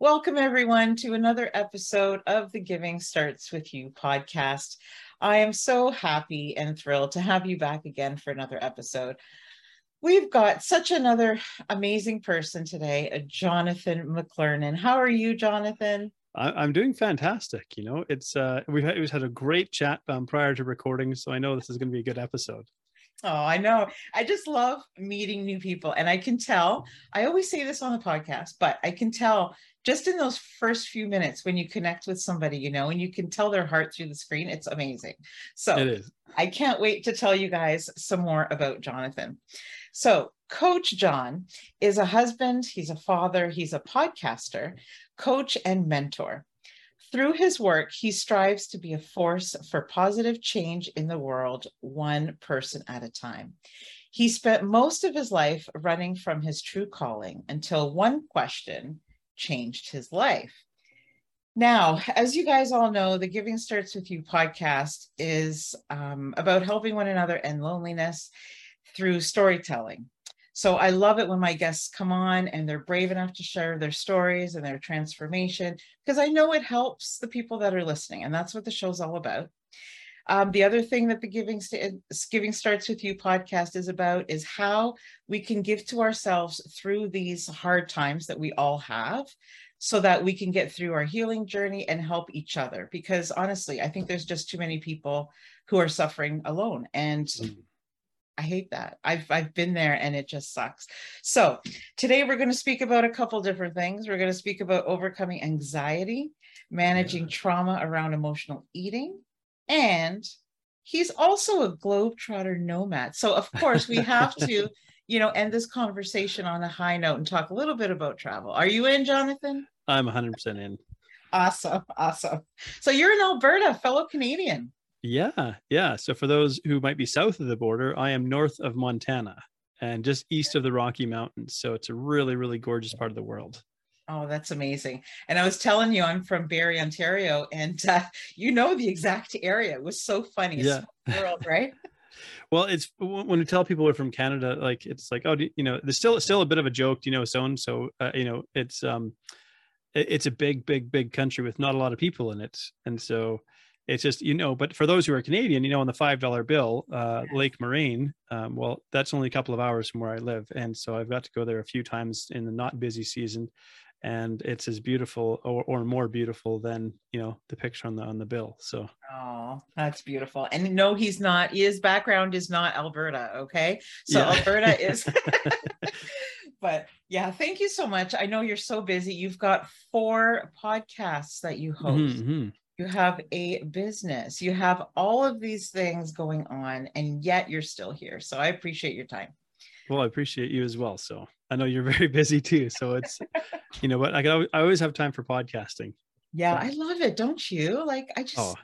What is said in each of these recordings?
Welcome, everyone, to another episode of the Giving Starts With You podcast. I am so happy and thrilled to have you back again for another episode. We've got such another amazing person today, a Jonathan McLernon. How are you, Jonathan? I'm doing fantastic. You know, it's uh, we've had, we've had a great chat um, prior to recording, so I know this is going to be a good episode. Oh, I know. I just love meeting new people. And I can tell, I always say this on the podcast, but I can tell just in those first few minutes when you connect with somebody, you know, and you can tell their heart through the screen, it's amazing. So it is. I can't wait to tell you guys some more about Jonathan. So, Coach John is a husband, he's a father, he's a podcaster, coach, and mentor. Through his work, he strives to be a force for positive change in the world, one person at a time. He spent most of his life running from his true calling until one question changed his life. Now, as you guys all know, the Giving Starts With You podcast is um, about helping one another and loneliness through storytelling. So I love it when my guests come on and they're brave enough to share their stories and their transformation because I know it helps the people that are listening. And that's what the show's all about. Um, the other thing that the Giving, St- Giving Starts With You podcast is about is how we can give to ourselves through these hard times that we all have so that we can get through our healing journey and help each other. Because honestly, I think there's just too many people who are suffering alone. And mm I hate that. I've I've been there and it just sucks. So, today we're going to speak about a couple different things. We're going to speak about overcoming anxiety, managing yeah. trauma around emotional eating, and he's also a globetrotter nomad. So, of course, we have to, you know, end this conversation on a high note and talk a little bit about travel. Are you in, Jonathan? I'm 100% in. Awesome. Awesome. So, you're in Alberta, fellow Canadian. Yeah, yeah. So for those who might be south of the border, I am north of Montana and just east of the Rocky Mountains. So it's a really, really gorgeous part of the world. Oh, that's amazing. And I was telling you, I'm from Barrie, Ontario, and uh, you know the exact area. It was so funny. Yeah. World, right? well, it's when we tell people we're from Canada, like it's like, oh, you know, there's still still a bit of a joke, you know, so and so, uh, you know, it's um, it's a big, big, big country with not a lot of people in it, and so it's just you know but for those who are canadian you know on the five dollar bill uh, lake moraine um, well that's only a couple of hours from where i live and so i've got to go there a few times in the not busy season and it's as beautiful or, or more beautiful than you know the picture on the on the bill so oh that's beautiful and no he's not his background is not alberta okay so yeah. alberta is but yeah thank you so much i know you're so busy you've got four podcasts that you host mm-hmm you have a business, you have all of these things going on, and yet you're still here. So I appreciate your time. Well, I appreciate you as well. So I know you're very busy too. So it's, you know what, I, can, I always have time for podcasting. Yeah, I love it. Don't you? Like, I just, oh.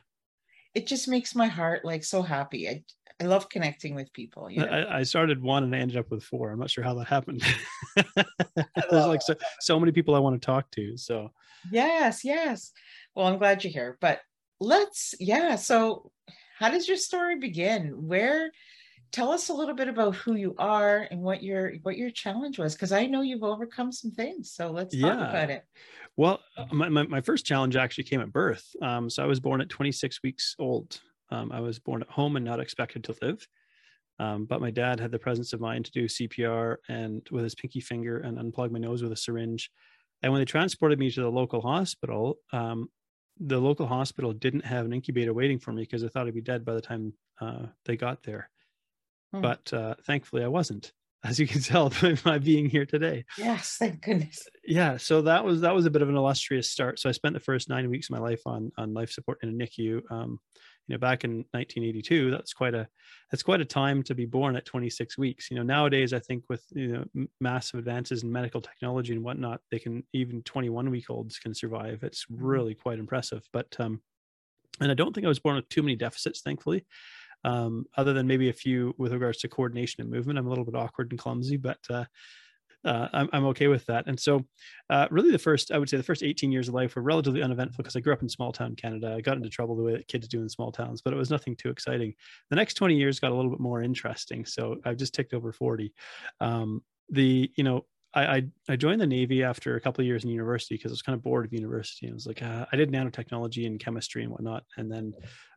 it just makes my heart like so happy. I, I love connecting with people. You know? I, I, started one and I ended up with four. I'm not sure how that happened. There's like so, so many people I want to talk to. So yes, yes. Well, I'm glad you're here. But let's, yeah. So, how does your story begin? Where? Tell us a little bit about who you are and what your what your challenge was, because I know you've overcome some things. So let's talk yeah. about it. Well, uh, my, my, my, first challenge actually came at birth. Um, so I was born at 26 weeks old. Um, I was born at home and not expected to live. Um, but my dad had the presence of mind to do CPR and with his pinky finger and unplug my nose with a syringe. And when they transported me to the local hospital, um, the local hospital didn't have an incubator waiting for me because I thought I'd be dead by the time uh, they got there. Hmm. But uh, thankfully, I wasn't, as you can tell by my being here today. Yes, thank goodness. Yeah, so that was that was a bit of an illustrious start. So I spent the first nine weeks of my life on on life support in a NICU. Um, you know back in 1982 that's quite a that's quite a time to be born at 26 weeks you know nowadays i think with you know massive advances in medical technology and whatnot they can even 21 week olds can survive it's mm-hmm. really quite impressive but um and i don't think i was born with too many deficits thankfully um, other than maybe a few with regards to coordination and movement i'm a little bit awkward and clumsy but uh, uh, I'm, I'm okay with that. And so, uh, really, the first, I would say, the first 18 years of life were relatively uneventful because I grew up in small town Canada. I got into trouble the way that kids do in small towns, but it was nothing too exciting. The next 20 years got a little bit more interesting. So I've just ticked over 40. Um, the, you know, I, I, I joined the Navy after a couple of years in university because I was kind of bored of university. I was like, uh, I did nanotechnology and chemistry and whatnot, and then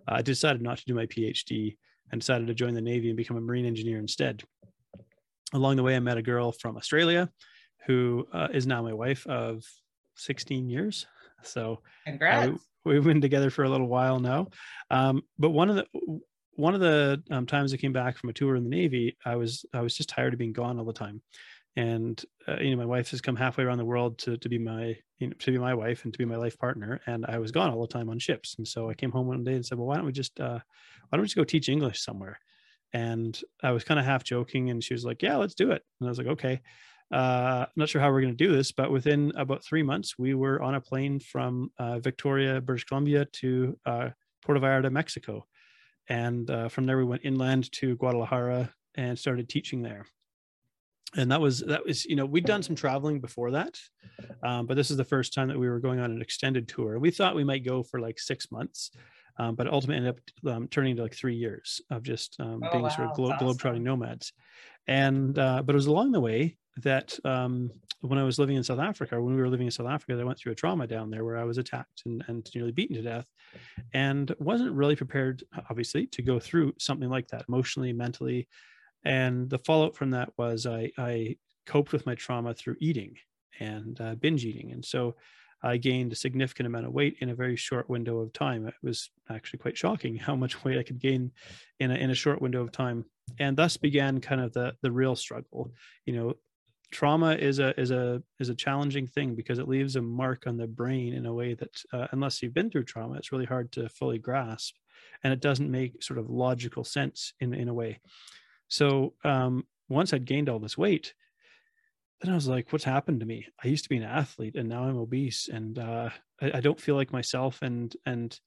uh, I decided not to do my PhD and decided to join the Navy and become a marine engineer instead along the way, I met a girl from Australia who uh, is now my wife of 16 years. So uh, we, have been together for a little while now. Um, but one of the one of the um, times I came back from a tour in the Navy, I was I was just tired of being gone all the time. And uh, you know, my wife has come halfway around the world to to be my you know to be my wife and to be my life partner, and I was gone all the time on ships. And so I came home one day and said, "Well, why don't we just uh, why don't we just go teach English somewhere?" and I was kind of half joking, and she was like, "Yeah, let's do it." And I was like, "Okay." Uh, I'm not sure how we're going to do this, but within about three months, we were on a plane from uh, Victoria, British Columbia, to uh, Puerto Vallarta, Mexico, and uh, from there we went inland to Guadalajara and started teaching there. And that was that was you know we'd done some traveling before that, um, but this is the first time that we were going on an extended tour. We thought we might go for like six months, um, but ultimately ended up um, turning into like three years of just um, oh, being wow. sort of glo- awesome. globetrotting nomads. And uh, but it was along the way that um, when I was living in South Africa, when we were living in South Africa, I went through a trauma down there where I was attacked and, and nearly beaten to death, and wasn't really prepared, obviously, to go through something like that emotionally, mentally. And the fallout from that was I, I coped with my trauma through eating and uh, binge eating, and so I gained a significant amount of weight in a very short window of time. It was actually quite shocking how much weight I could gain in a, in a short window of time. And thus began kind of the, the real struggle. You know, trauma is a, is a, is a challenging thing because it leaves a mark on the brain in a way that uh, unless you've been through trauma, it's really hard to fully grasp. And it doesn't make sort of logical sense in, in a way. So um, once I'd gained all this weight, then I was like, what's happened to me? I used to be an athlete and now I'm obese and uh, I, I, don't feel like myself. And, and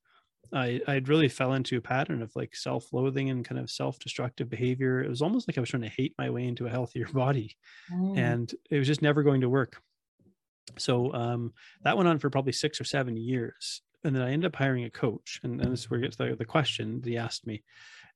I, I really fell into a pattern of like self-loathing and kind of self-destructive behavior. It was almost like I was trying to hate my way into a healthier body mm. and it was just never going to work. So um, that went on for probably six or seven years. And then I ended up hiring a coach. And, and this is where it gets the, the question that he asked me.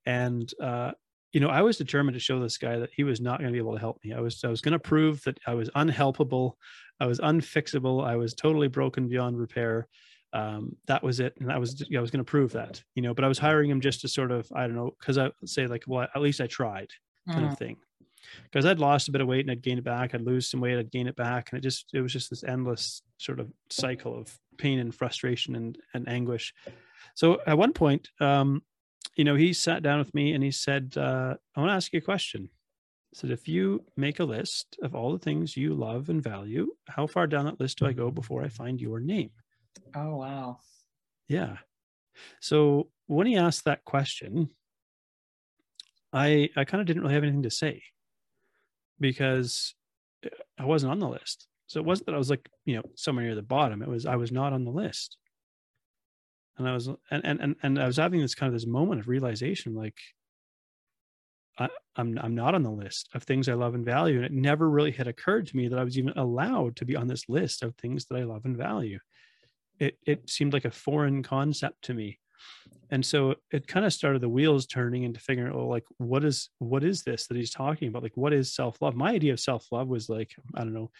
And uh, you know, I was determined to show this guy that he was not going to be able to help me. I was, I was going to prove that I was unhelpable. I was unfixable. I was totally broken beyond repair. Um, that was it. And I was, I was going to prove that, you know, but I was hiring him just to sort of, I don't know, cause I say like, well, at least I tried kind mm. of thing. Cause I'd lost a bit of weight and I'd gain it back. I'd lose some weight. I'd gain it back. And it just, it was just this endless sort of cycle of pain and frustration and, and anguish. So at one point, um, you know, he sat down with me and he said, uh, I want to ask you a question. He said, if you make a list of all the things you love and value, how far down that list do I go before I find your name? Oh, wow. Yeah. So when he asked that question, I I kind of didn't really have anything to say because I wasn't on the list. So it wasn't that I was like, you know, somewhere near the bottom. It was I was not on the list and I was and and and I was having this kind of this moment of realization, like I, I'm I'm not on the list of things I love and value, and it never really had occurred to me that I was even allowed to be on this list of things that I love and value. It it seemed like a foreign concept to me, and so it kind of started the wheels turning into figuring out, oh, like what is what is this that he's talking about? Like what is self love? My idea of self love was like I don't know,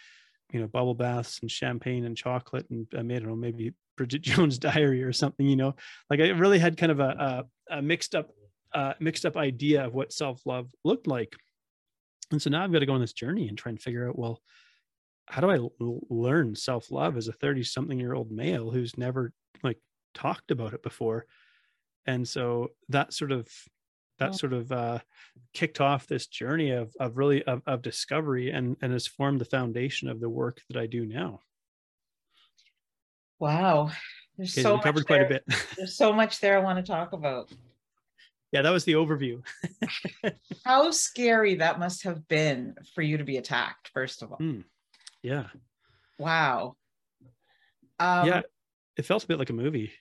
you know, bubble baths and champagne and chocolate, and I made I don't know maybe Bridget Jones' Diary or something, you know, like I really had kind of a, a, a mixed up, uh, mixed up idea of what self love looked like. And so now I've got to go on this journey and try and figure out, well, how do I l- learn self love as a 30 something year old male who's never like talked about it before and so that sort of that Yeah. sort of uh, kicked off this journey of of really of, of discovery and and has formed the foundation of the work that I do now. Wow. There's so covered quite a bit. There's so much there I want to talk about. yeah, that was the overview. How scary that must have been for you to be attacked, first of all. Mm. Yeah, Wow. Um, yeah, it felt a bit like a movie.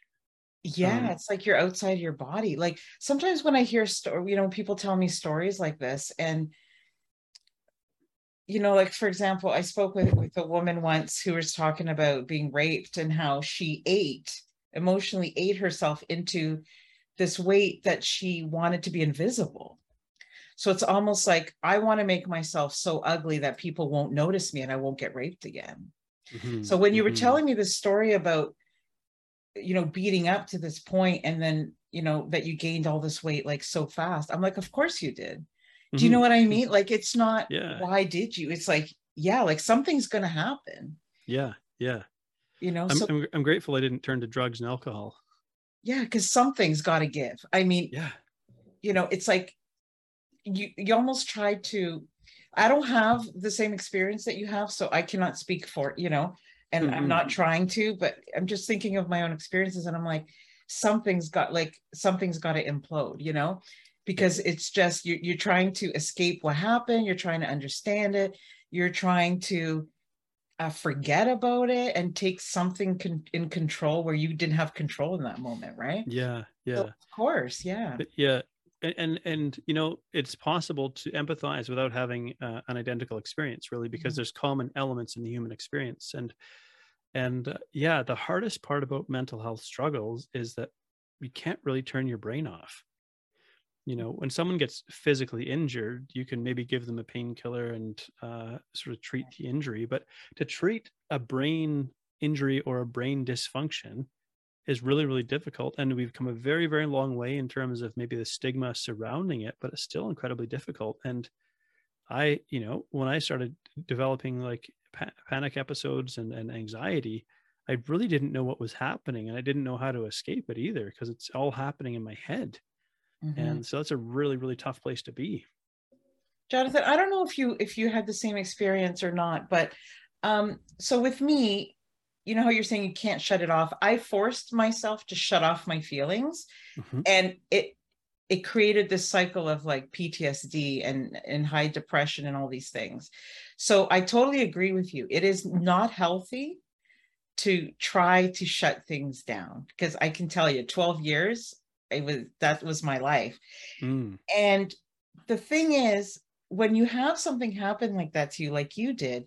Yeah, Um, it's like you're outside your body. Like sometimes when I hear story, you know, people tell me stories like this, and you know, like for example, I spoke with with a woman once who was talking about being raped and how she ate, emotionally ate herself into this weight that she wanted to be invisible. So it's almost like I want to make myself so ugly that people won't notice me and I won't get raped again. Mhm, So when you were mhm. telling me this story about, you know, beating up to this point and then, you know, that you gained all this weight like so fast, I'm like, of course you did. Do you Mhm. know what I mean? Like, it's not, Yeah. why did you? It's like, yeah, like something's going to happen, Yeah, yeah. you know? I'm, so, I'm I'm grateful I didn't turn to drugs and alcohol. yeah, because something's got to give. I mean, Yeah, you know, it's like you, you almost try to, I don't have the same experience that you have, so I cannot speak for, you know, and I'm Mhm. not trying to, but I'm just thinking of my own experiences and I'm like, something's got like, something's got to implode, you know, because it's just, you, you're trying to escape what happened. You're trying to understand it. You're trying to uh, forget about it and take something con- in control where you didn't have control in that moment. Right. yeah, yeah. So, of course. Yeah. Yeah and, and and you know it's possible to empathize without having uh, an identical experience really because Mhm. there's common elements in the human experience and and uh, yeah the hardest part about mental health struggles is that you can't really turn your brain off you know when someone gets physically injured you can maybe give them a painkiller and uh, sort of treat the injury but to treat a brain injury or a brain dysfunction is really really difficult and we've come a very very long way in terms of maybe the stigma surrounding it but it's still incredibly difficult and i you know when i started developing like pa- panic episodes and, and anxiety i really didn't know what was happening and i didn't know how to escape it either because it's all happening in my head Mhm. and so that's a really really tough place to be Jonathan, I don't know if you if you had the same experience or not, but um, so with me, you know how you're saying you can't shut it off. I forced myself to shut off my feelings, Mhm. and it it created this cycle of like PTSD and and high depression and all these things. So I totally agree with you. It is not healthy to try to shut things down because I can tell you, 12 years, it was that was my life. Mm, And the thing is, when you have something happen like that to you, like you did,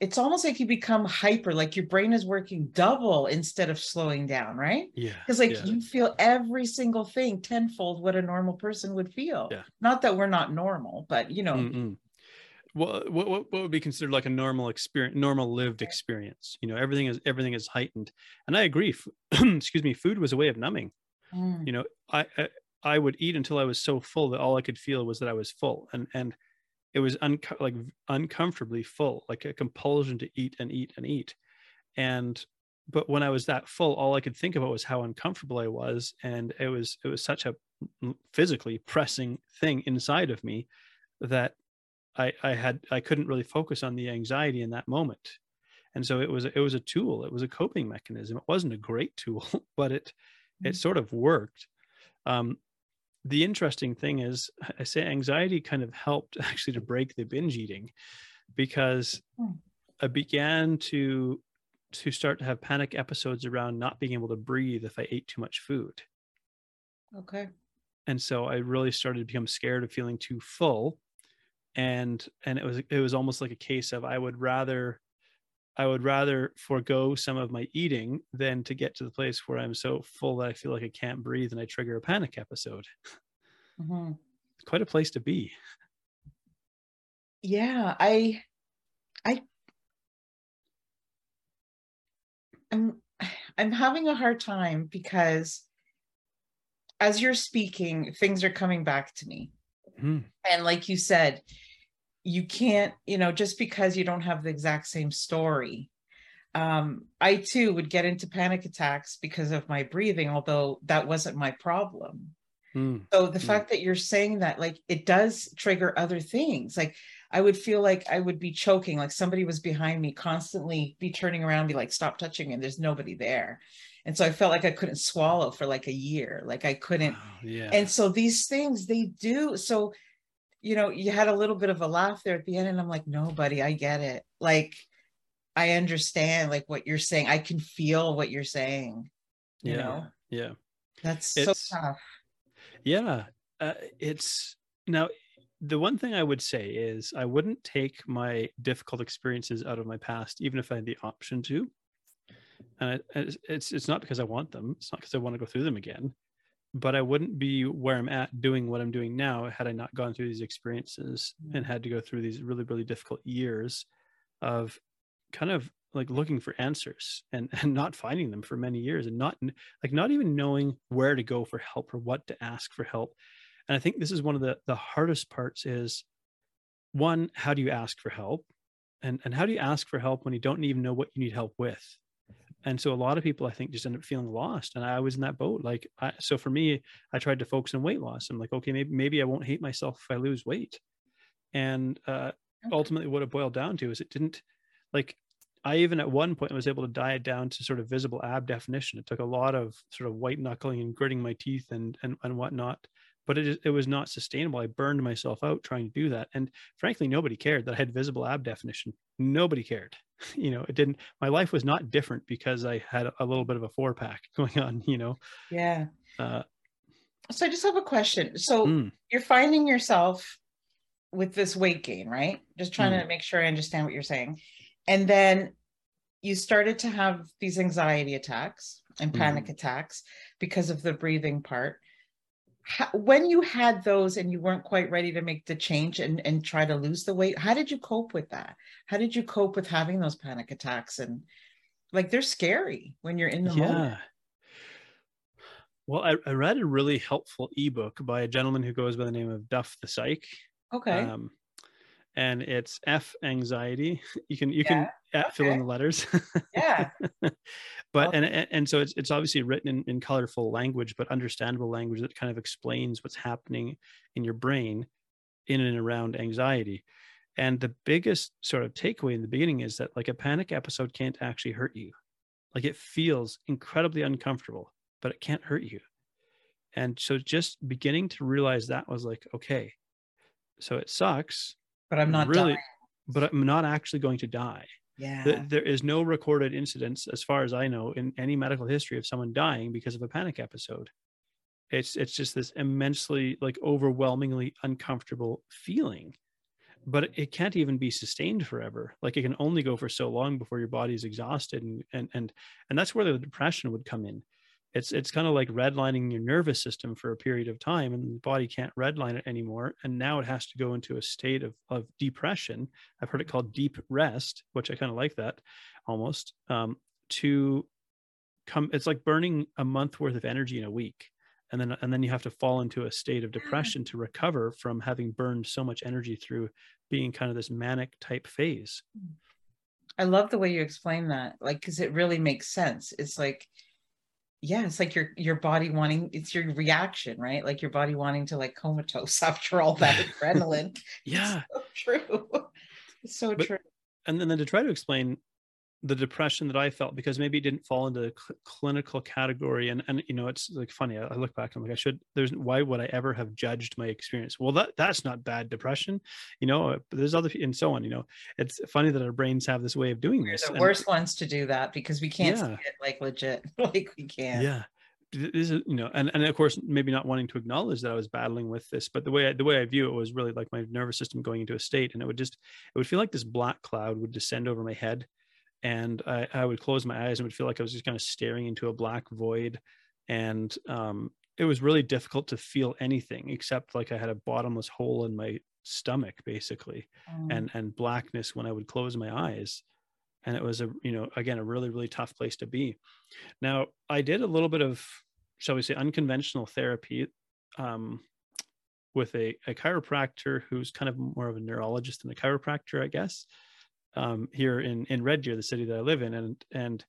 it's almost like you become hyper, like your brain is working double instead of slowing down, right? yeah Because like yeah. you feel every single thing tenfold what a normal person would feel. Yeah. Not that we're not normal, but you know, Mm-mm. What, what what would be considered like a normal experience, normal lived experience? You know, everything is everything is heightened, and I agree. excuse me, food was a way of numbing. mm, You know, I, I I would eat until I was so full that all I could feel was that I was full, and and it was unco- like uncomfortably full, like a compulsion to eat and eat and eat, and but when I was that full, all I could think about was how uncomfortable I was, and it was it was such a physically pressing thing inside of me that I I had I couldn't really focus on the anxiety in that moment, and so it was it was a tool, it was a coping mechanism. It wasn't a great tool, but it it Mhm. sort of worked. Um, the interesting thing is, I say anxiety kind of helped actually to break the binge eating, because Hmm. I began to to start to have panic episodes around not being able to breathe if I ate too much food okay. and so i really started to become scared of feeling too full and and it was it was almost like a case of i would rather i would rather forego some of my eating than to get to the place where i'm so full that i feel like i can't breathe and i trigger a panic episode Mhm. quite a place to be Yeah, I I I'm I'm having a hard time because as you're speaking, things are coming back to me. Mhm. And like you said, you can't, you know, just because you don't have the exact same story, um, I too would get into panic attacks because of my breathing, although that wasn't my problem. Mm. So the mm. fact that you're saying that, like, it does trigger other things. Like, I would feel like I would be choking, like somebody was behind me, constantly be turning around, be like, stop touching me, and there's nobody there. And so I felt like I couldn't swallow for like a year. Like I couldn't. Wow, yeah. And so these things they do. So, you know, you had a little bit of a laugh there at the end, and I'm like, nobody, I get it. Like, I understand like what you're saying. I can feel what you're saying. You yeah. know? Yeah. That's it's, so tough. Yeah. Uh, it's now the one thing I would say is I wouldn't take my difficult experiences out of my past, even if I had the option to. And it's it's not because I want them. It's not because I want to go through them again. But I wouldn't be where I'm at doing what I'm doing now had I not gone through these experiences and mm. had to go through these really really difficult years of kind of like looking for answers and and not finding them for many years and not like not even knowing where to go for help or what to ask for help. And i think this is one of the the hardest parts is one how do you ask for help? And and how do you ask for help when you don't even know what you need help with and so a lot of people i think just end up feeling lost and i was in that boat like I, so for me i tried to focus on weight loss i'm like okay maybe maybe i won't hate myself if i lose weight and uh, ultimately what it boiled down to is it didn't like I even at one point was able to diet down to sort of visible ab definition. It took a lot of sort of white knuckling and gritting my teeth and and, and whatnot, but it it was not sustainable. I burned myself out trying to do that, and frankly, nobody cared that I had visible ab definition. Nobody cared. You know, it didn't. My life was not different because I had a little bit of a four pack going on. You know. Yeah. Uh, so I just have a question. So mm. you're finding yourself with this weight gain, right? Just trying mm. to make sure I understand what you're saying and then you started to have these anxiety attacks and panic mm-hmm. attacks because of the breathing part how, when you had those and you weren't quite ready to make the change and, and try to lose the weight how did you cope with that how did you cope with having those panic attacks and like they're scary when you're in the yeah. moment well I, I read a really helpful ebook by a gentleman who goes by the name of duff the psych okay um, and it's F anxiety. You can you yeah. can okay. fill in the letters. yeah. but and and so it's it's obviously written in, in colorful language, but understandable language that kind of explains what's happening in your brain in and around anxiety. And the biggest sort of takeaway in the beginning is that like a panic episode can't actually hurt you. Like it feels incredibly uncomfortable, but it can't hurt you. And so just beginning to realize that was like, okay, so it sucks, but I'm not really, dying. but I'm not actually going to die. Yeah. There is no recorded incidents, as far as I know, in any medical history of someone dying because of a panic episode. It's it's just this immensely, like, overwhelmingly uncomfortable feeling, but it can't even be sustained forever. Like, it can only go for so long before your body is exhausted, and and and and that's where the depression would come in it's it's kind of like redlining your nervous system for a period of time and the body can't redline it anymore and now it has to go into a state of, of depression. I've heard it called deep rest which i kind of like that almost um, to come it's like burning a month worth of energy in a week and then and then you have to fall into a state of depression to recover from having burned so much energy through being kind of this manic type phase. I love the way you explain that like because it really makes sense. It's like yeah it's like your your body wanting it's your reaction right? Like your body wanting to like comatose after all that adrenaline. Yeah. so true. It's so but, true. and then, then to try to explain the depression that I felt because maybe it didn't fall into the cl- clinical category. And, and, you know, it's like funny. I, I look back, I'm like, I should, there's, why would I ever have judged my experience? Well, that, that's not bad depression, you know, uh, but there's other, and so on, you know, it's funny that our brains have this way of doing We're this. the and, worst ones to do that because we can't yeah. see it like legit, like we can. Yeah this is you know and, and of course maybe not wanting to acknowledge that i was battling with this but the way I, the way i view it was really like my nervous system going into a state and it would just it would feel like this black cloud would descend over my head and I, I would close my eyes and would feel like I was just kind of staring into a black void. And um, it was really difficult to feel anything except like I had a bottomless hole in my stomach, basically, mm. and and blackness when I would close my eyes. And it was a you know again a really really tough place to be. Now I did a little bit of shall we say unconventional therapy um, with a, a chiropractor who's kind of more of a neurologist than a chiropractor, I guess um, here in in Red Deer, the city that I live in, and and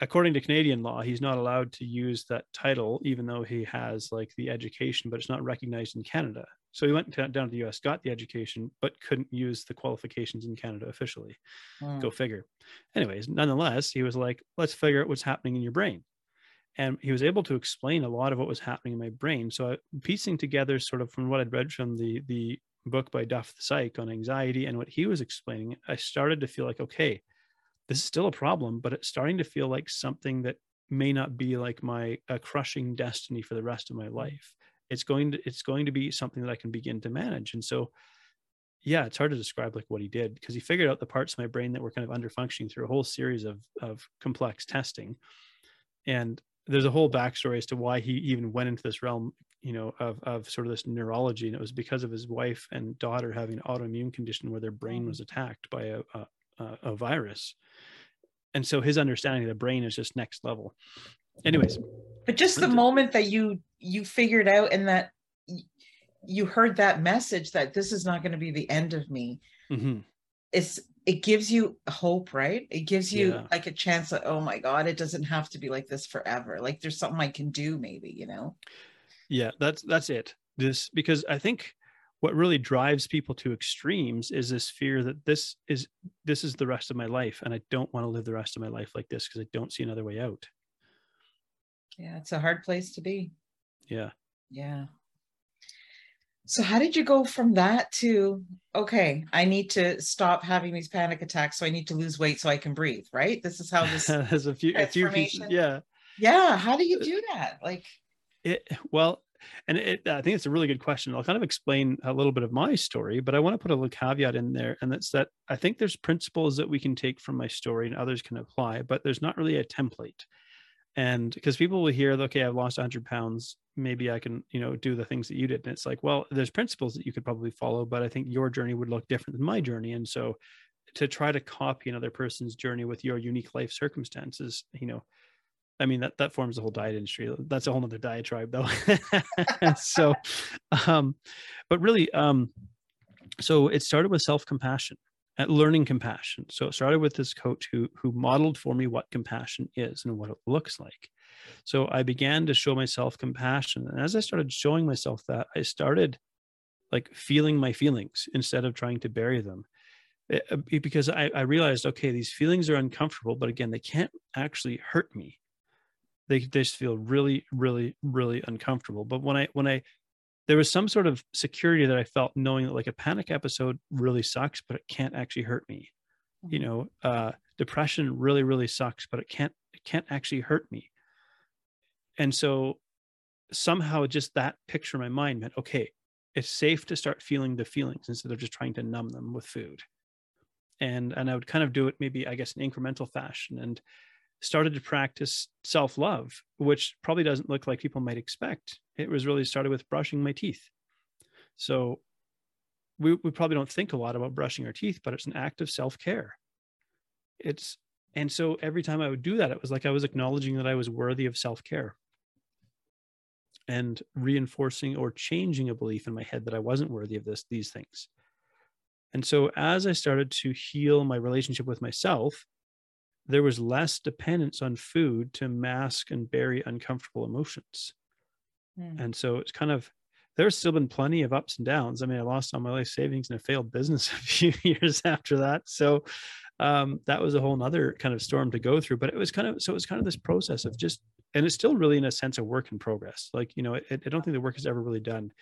according to Canadian law, he's not allowed to use that title, even though he has like the education, but it's not recognized in Canada. So he went down to the US, got the education, but couldn't use the qualifications in Canada officially. Mm. Go figure. Anyways, nonetheless, he was like, let's figure out what's happening in your brain. And he was able to explain a lot of what was happening in my brain. So I, piecing together sort of from what I'd read from the the book by Duff the Psych on anxiety and what he was explaining, I started to feel like, okay, this is still a problem, but it's starting to feel like something that may not be like my a crushing destiny for the rest of my life. It's going to it's going to be something that I can begin to manage. And so yeah, it's hard to describe like what he did because he figured out the parts of my brain that were kind of under functioning through a whole series of of complex testing. And there's a whole backstory as to why he even went into this realm, you know, of of sort of this neurology, and it was because of his wife and daughter having an autoimmune condition where their brain was attacked by a, a, a virus. And so his understanding of the brain is just next level. Anyways but just the moment that you you figured out and that you heard that message that this is not going to be the end of me mm-hmm. it's it gives you hope right? It gives you yeah. like a chance that oh my god it doesn't have to be like this forever. Like there's something i can do maybe you know yeah that's that's it. This because i think what really drives people to extremes is this fear that this is this is the rest of my life and i don't want to live the rest of my life like this because i don't see another way out. Yeah it's a hard place to be. Yeah. Yeah. So how did you go from that to okay i need to stop having these panic attacks so i need to lose weight so i can breathe right? This is how this has a few a few pieces yeah. Yeah how do you do that? Like it well and it, I think it's a really good question. I'll kind of explain a little bit of my story, but I want to put a little caveat in there, and that's that I think there's principles that we can take from my story and others can apply, but there's not really a template. And because people will hear, okay, I've lost 100 pounds, maybe I can, you know, do the things that you did. And it's like, well, there's principles that you could probably follow, but I think your journey would look different than my journey. And so, to try to copy another person's journey with your unique life circumstances, you know, I mean that that forms the whole diet industry. That's a whole other diatribe though. so um, but really um, so it started with self-compassion at learning compassion. So it started with this coach who who modeled for me what compassion is and what it looks like. So I began to show myself compassion. And as I started showing myself that, I started like feeling my feelings instead of trying to bury them. Eh, eh, because I, I realized, okay, these feelings are uncomfortable, but again, they can't actually hurt me they, they just feel really really really uncomfortable. But when i when i there was some sort of security that i felt knowing that like a panic episode really sucks but it can't actually hurt me. Mm-hmm. you know uh depression really really sucks but it can't it can't actually hurt me. And so somehow just that picture in my mind meant okay it's safe to start feeling the feelings instead of just trying to numb them with food. And and i would kind of do it maybe i guess in incremental fashion. And started to practice self love, which probably doesn't look like people might expect. It was really started with brushing my teeth. So we, we probably don't think a lot about brushing our teeth, but it's an act of self care. It's, and so every time I would do that, it was like I was acknowledging that I was worthy of self care and reinforcing or changing a belief in my head that I wasn't worthy of this, these things. And so as I started to heal my relationship with myself, there was less dependence on food to mask and bury uncomfortable emotions. Mm. And so it's kind of, there's still been plenty of ups and downs. I mean, I lost all my life savings and a failed business a few years after that. So um, that was a whole nother kind of storm to go through. But it was kind of, so it was kind of this process of just, and it's still really in a sense a work in progress. Like, you know, it, I don't think the work is ever really done,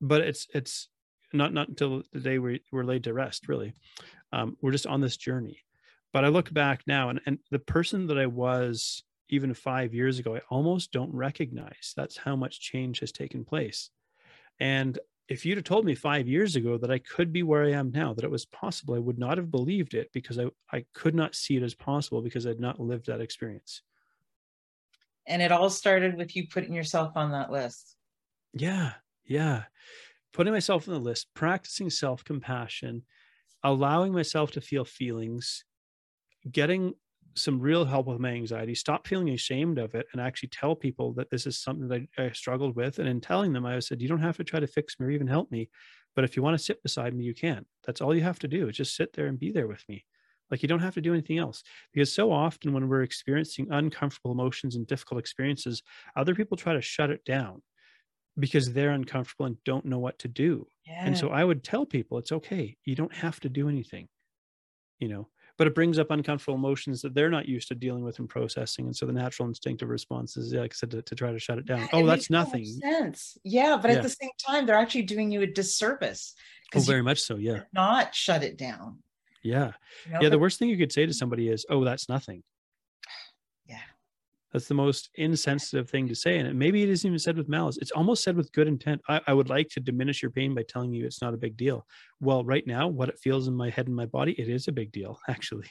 but it's, it's, not not until the day we we're laid to rest really um, we're just on this journey but I look back now and, and the person that I was even five years ago, I almost don't recognize. That's how much change has taken place. And if you'd have told me five years ago that I could be where I am now, that it was possible, I would not have believed it because I, I could not see it as possible because I'd not lived that experience. And it all started with you putting yourself on that list. Yeah. Yeah. Putting myself on the list, practicing self compassion, allowing myself to feel feelings, getting some real help with my anxiety, stop feeling ashamed of it, and actually tell people that this is something that I, I struggled with. And in telling them, I said, you don't have to try to fix me or even help me, but if you want to sit beside me, you can. That's all you have to do is just sit there and be there with me. Like you don't have to do anything else. Because so often when we're experiencing uncomfortable emotions and difficult experiences, other people try to shut it down because they're uncomfortable and don't know what to do. Yeah. And so I would tell people it's okay. You don't have to do anything. You know, but it brings up uncomfortable emotions that they're not used to dealing with and processing. And so the natural instinctive response is, like I said, to, to try to shut it down. Yeah, oh, that's nothing. sense. Yeah. But yeah. at the same time, they're actually doing you a disservice. Oh, very much so. Yeah. Not shut it down. Yeah. You know, yeah. The worst thing you could say to mm-hmm. somebody is, oh, that's nothing. That's the most insensitive thing to say. And maybe it isn't even said with malice. It's almost said with good intent. I, I, would like to diminish your pain by telling you it's not a big deal. Well, right now, what it feels in my head and my body, it is a big deal, actually.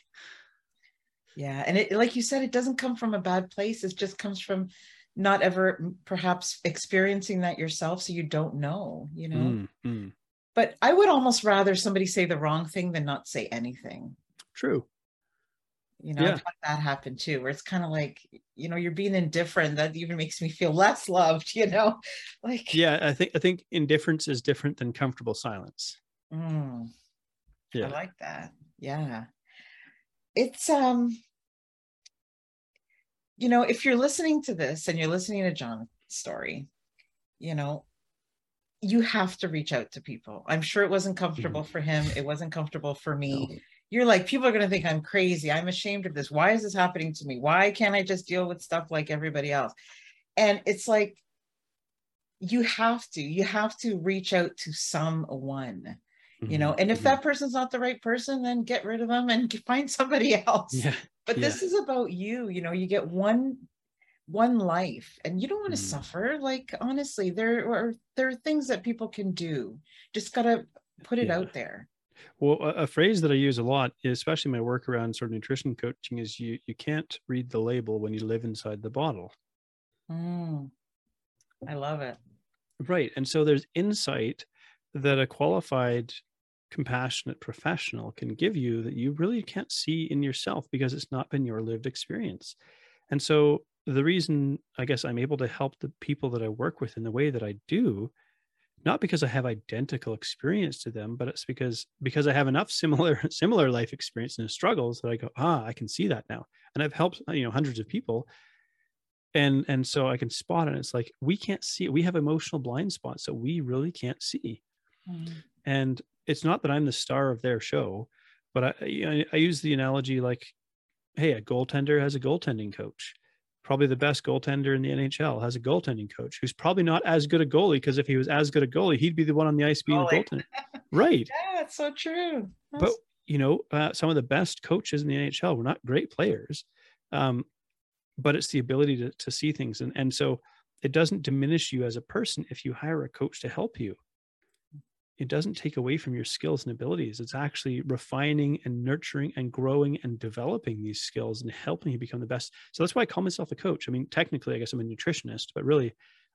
Yeah. And it, like you said, it doesn't come from a bad place. It just comes from not ever perhaps experiencing that yourself. So you don't know, you know? Mm, mm. But I would almost rather somebody say the wrong thing than not say anything. True you know yeah. that happened too where it's kind of like you know you're being indifferent that even makes me feel less loved you know? Like yeah i think i think indifference is different than comfortable silence. Mm, yeah. i like that yeah. It's um you know if you're listening to this and you're listening to john's story you know you have to reach out to people. I'm sure it wasn't comfortable mm-hmm. for him it wasn't comfortable for me. no you're like, people are going to think I'm crazy. I'm ashamed of this. Why is this happening to me? Why can't I just deal with stuff like everybody else? And it's like, you have to, you have to reach out to someone, you know, mm-hmm. and if mm-hmm. that person's not the right person, then get rid of them and find somebody else. Yeah. But yeah. this is about you, you know, you get one one life and you don't want to mm. suffer like honestly there are there are things that people can do just got to put it yeah. out there well, a, a, phrase that I use a lot, especially my work around sort of nutrition coaching, is you you can't read the label when you live inside the bottle. Mm, I love it. Right, and so there's insight that a qualified, compassionate professional can give you that you really can't see in yourself because it's not been your lived experience. And so the reason I guess I'm able to help the people that I work with in the way that I do not because I have identical experience to them, but it's because because I have enough similar similar life experience and struggles that I go, ah, I can see that now. And I've helped you know hundreds of people. And and so I can spot it. It's like we can't see it. We have emotional blind spots that we really can't see. Mm. And it's not that I'm the star of their show, but I, you know, I use the analogy like, hey, a goaltender has a goaltending coach probably the best goaltender in the NHL, has a goaltending coach who's probably not as good a goalie because if he was as good a goalie, he'd be the one on the ice being goalie. a goaltender. right. Yeah, it's so true. That's... But you know, uh, some of the best coaches in the NHL were not great players, um, but it's the ability to to see things, and and so it doesn't diminish you as a person if you hire a coach to help you it doesn't take away from your skills and abilities. It's actually refining and nurturing and growing and developing these skills and helping you become the best. So that's why I call myself a coach. I mean, technically, I guess I'm a nutritionist, but really,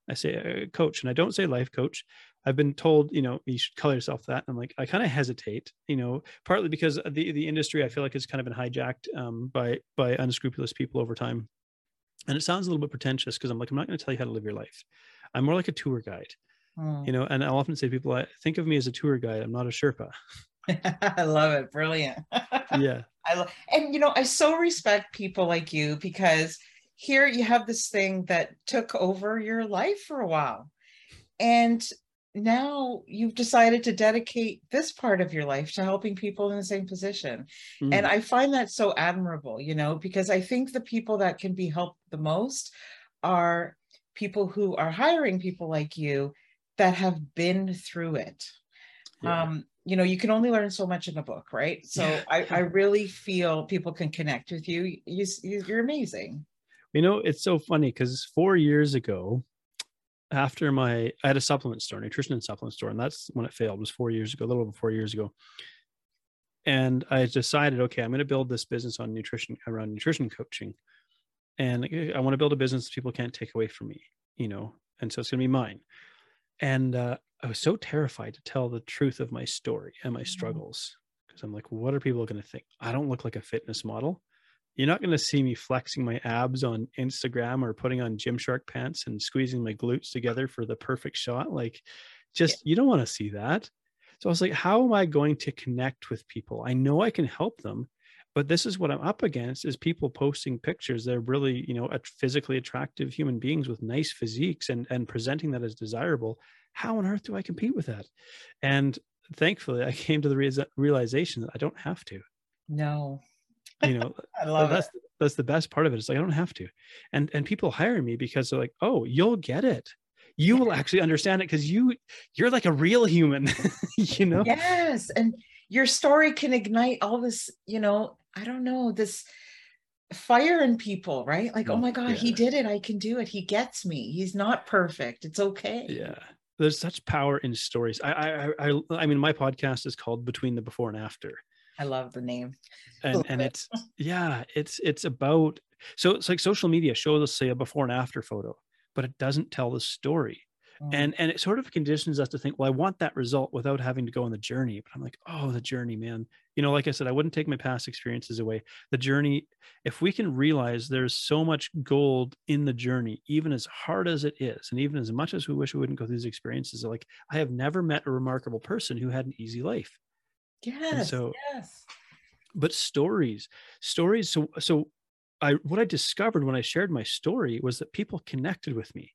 I say a coach, and I don't say life coach. I've been told, you know, you should call yourself that. And I'm like, I kind of hesitate, you know, partly because the the industry I feel like has kind of been hijacked um, by by unscrupulous people over time, and it sounds a little bit pretentious because I'm like, I'm not going to tell you how to live your life. I'm more like a tour guide mm. you know and i often say to people i think of me as a tour guide i'm not a sherpa i love it brilliant yeah i love and you know i so respect people like you because here you have this thing that took over your life for a while and now you've decided to dedicate this part of your life to helping people in the same position mm. and i find that so admirable you know because i think the people that can be helped the most are people who are hiring people like you that have been through it. Yeah. Um, you know, you can only learn so much in a book, right? So. I, I really feel people can connect with you. you you're amazing. You know, it's so funny because four years ago, after my I had a supplement store, nutrition and supplement store, and that's when it failed. It was four years ago, a little over four years ago. And I decided, okay, I'm going to build this business on nutrition around nutrition coaching, and I want to build a business people can't take away from me, you know. And so it's going to be mine and uh, I was so terrified to tell the truth of my story and my mm-hmm. struggles because I'm like, what are people going to think? I don't look like a fitness model. you're not going to see me flexing my abs on Instagram or putting on Gymshark pants and squeezing my glutes together for the perfect shot. Like, just yeah. you don't want to see that. So I was like, how am I going to connect with people? I know I can help them, but this is what I'm up against is people posting pictures. They're really, you know, physically attractive human beings with nice physiques and, and presenting that as desirable. How on earth do I compete with that? And thankfully I came to the realization that I don't have to. No, you know I love that's it. that's the best part of it it's like i don't have to and and people hire me because they're like oh you'll get it you will actually understand it because you you're like a real human you know yes and your story can ignite all this you know i don't know this fire in people right like oh, oh my god yeah. he did it i can do it he gets me he's not perfect it's okay yeah there's such power in stories I, I i i mean my podcast is called between the before and after I love the name. And and it's yeah, it's it's about so it's like social media shows us say a before and after photo, but it doesn't tell the story. Mm. And and it sort of conditions us to think, well, I want that result without having to go on the journey. But I'm like, oh, the journey, man. You know, like I said, I wouldn't take my past experiences away. The journey, if we can realize there's so much gold in the journey, even as hard as it is, and even as much as we wish we wouldn't go through these experiences, like I have never met a remarkable person who had an easy life. Yes. And so yes. But stories, stories. So so I what I discovered when I shared my story was that people connected with me.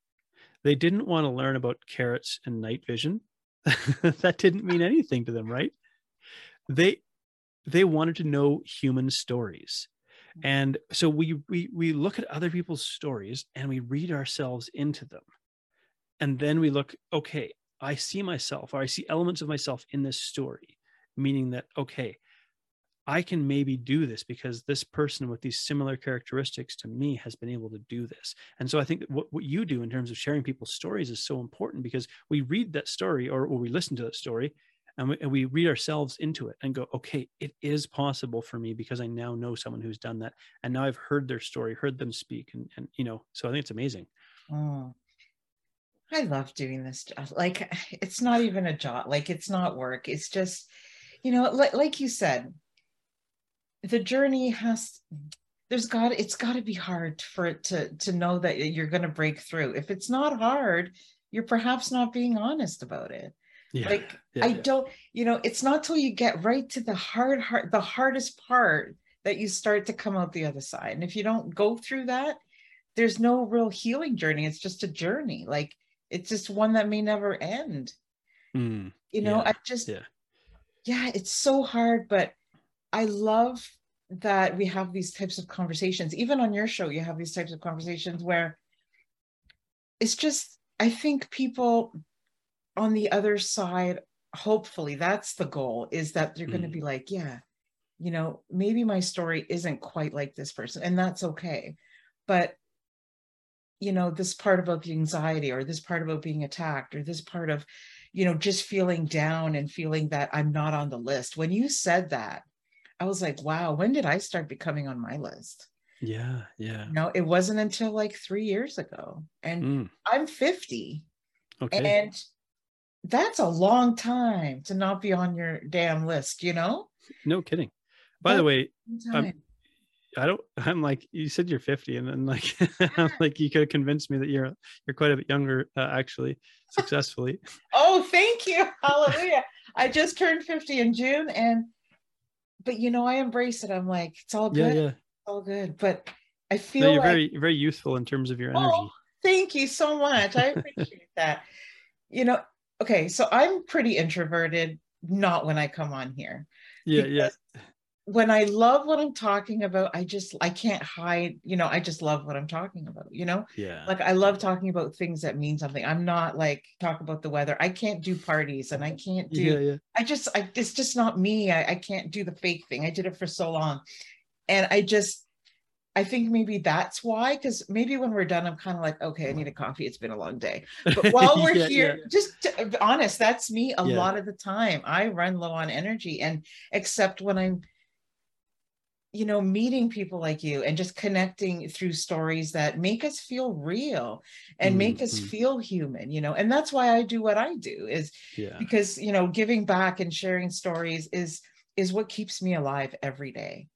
They didn't want to learn about carrots and night vision. that didn't mean anything to them, right? They they wanted to know human stories. And so we we we look at other people's stories and we read ourselves into them. And then we look, okay, I see myself or I see elements of myself in this story meaning that, okay, I can maybe do this because this person with these similar characteristics to me has been able to do this. And so I think what, what you do in terms of sharing people's stories is so important because we read that story or, or we listen to that story and we, and we read ourselves into it and go, okay, it is possible for me because I now know someone who's done that. And now I've heard their story, heard them speak. And, and you know, so I think it's amazing. Mm. I love doing this. Like, it's not even a job. Like, it's not work. It's just, you know like, like you said the journey has there's got it's got to be hard for it to to know that you're going to break through. If it's not hard you're perhaps not being honest about it. Yeah, like yeah, i yeah. don't you know it's not till you get right to the hard hard the hardest part that you start to come out the other side. And if you don't go through that there's no real healing journey. It's just a journey. Like it's just one that may never end. Mm, you know i just yeah. yeah, it's so hard, but I love that we have these types of conversations. Even on your show, you have these types of conversations where it's just, I think people on the other side, hopefully that's the goal, is that they're mm. going to be like, yeah, you know, maybe my story isn't quite like this person, and that's okay. But you know, this part about the anxiety, or this part about being attacked, or this part of you know, just feeling down and feeling that I'm not on the list. When you said that, I was like, wow, when did I start becoming on my list? Yeah, yeah. no, it wasn't until like three years ago. And mm. I'm 50. Okay. And that's a long time to not be on your damn list, you know? No kidding. By that's the way, I don't. I'm like you said you're 50, and then like I'm like you could have convinced me that you're you're quite a bit younger, uh, actually, successfully. oh, thank you, hallelujah! I just turned 50 in June, and but you know I embrace it. I'm like it's all good, yeah, yeah. It's all good. But I feel no, you're like, very very youthful in terms of your oh, energy. Oh, thank you so much. I appreciate that. You know, okay, so I'm pretty introverted. Not when I come on here. Yeah, yeah when I love what I'm talking about, I just I can't hide, you know, I just love what I'm talking about, you know? Yeah. Like I love talking about things that mean something. I'm not like talk about the weather. I can't do parties and I can't do yeah, yeah. I just I it's just not me. I, I can't do the fake thing. I did it for so long. And I just I think maybe that's why, because maybe when we're done, I'm kind of like, okay, I need a coffee. It's been a long day. But while we're yeah, here, yeah. just to honest, that's me a yeah. lot of the time. I run low on energy. And except when I'm you know meeting people like you and just connecting through stories that make us feel real and mm-hmm. make us mm-hmm. feel human you know and that's why i do what i do is yeah. because you know giving back and sharing stories is is what keeps me alive every day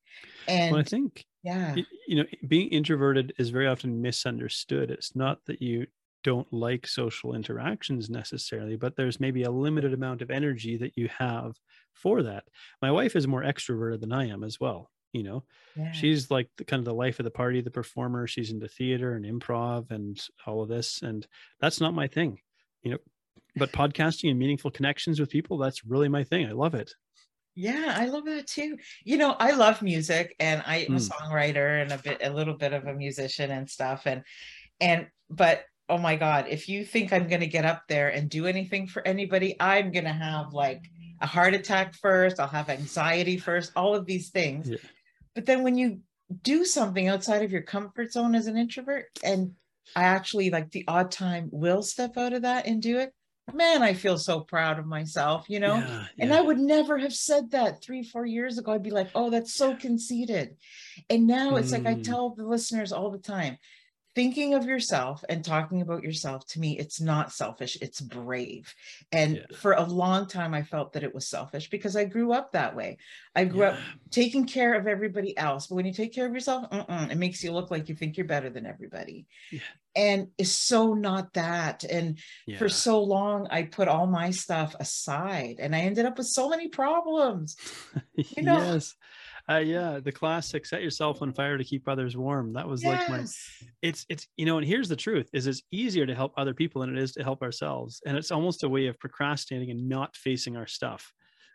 and well, i think Yeah. you know being introverted is very often misunderstood it's not that you don't like social interactions necessarily but there's maybe a limited amount of energy that you have for that my wife is more extroverted than i am as well you know yeah. she's like the kind of the life of the party the performer she's into theater and improv and all of this and that's not my thing you know but podcasting and meaningful connections with people that's really my thing i love it Yeah, I love that too. You know, I love music and I am a Mm. songwriter and a bit a little bit of a musician and stuff and and but oh my god, if you think I'm going to get up there and do anything for anybody, I'm going to have like a heart attack first, I'll have anxiety first, all of these things. Yeah. But then when you do something outside of your comfort zone as an introvert and I actually like the odd time will step out of that and do it, man, I feel so proud of myself, you know? yeah, And. I would never have said that three, four years ago. I'd be like, oh, that's so conceited. And now it's like I Mm. tell the listeners all the time thinking of yourself and talking about yourself to me, it's not selfish, it's brave. And Yeah. for a long time, I felt that it was selfish because I grew up that way. I grew up taking care of everybody else. But when you take care of yourself, mm-mm, it makes you look like you think you're better than everybody. Yeah. And it's so not that. And for so long i put all my stuff aside and i ended up with so many problems you know- yes uh, yeah the classic set yourself on fire to keep others warm. That was like my yes. it's it's you know and here's the truth is it's easier to help other people than it is to help ourselves and it's almost a way of procrastinating and not facing our stuff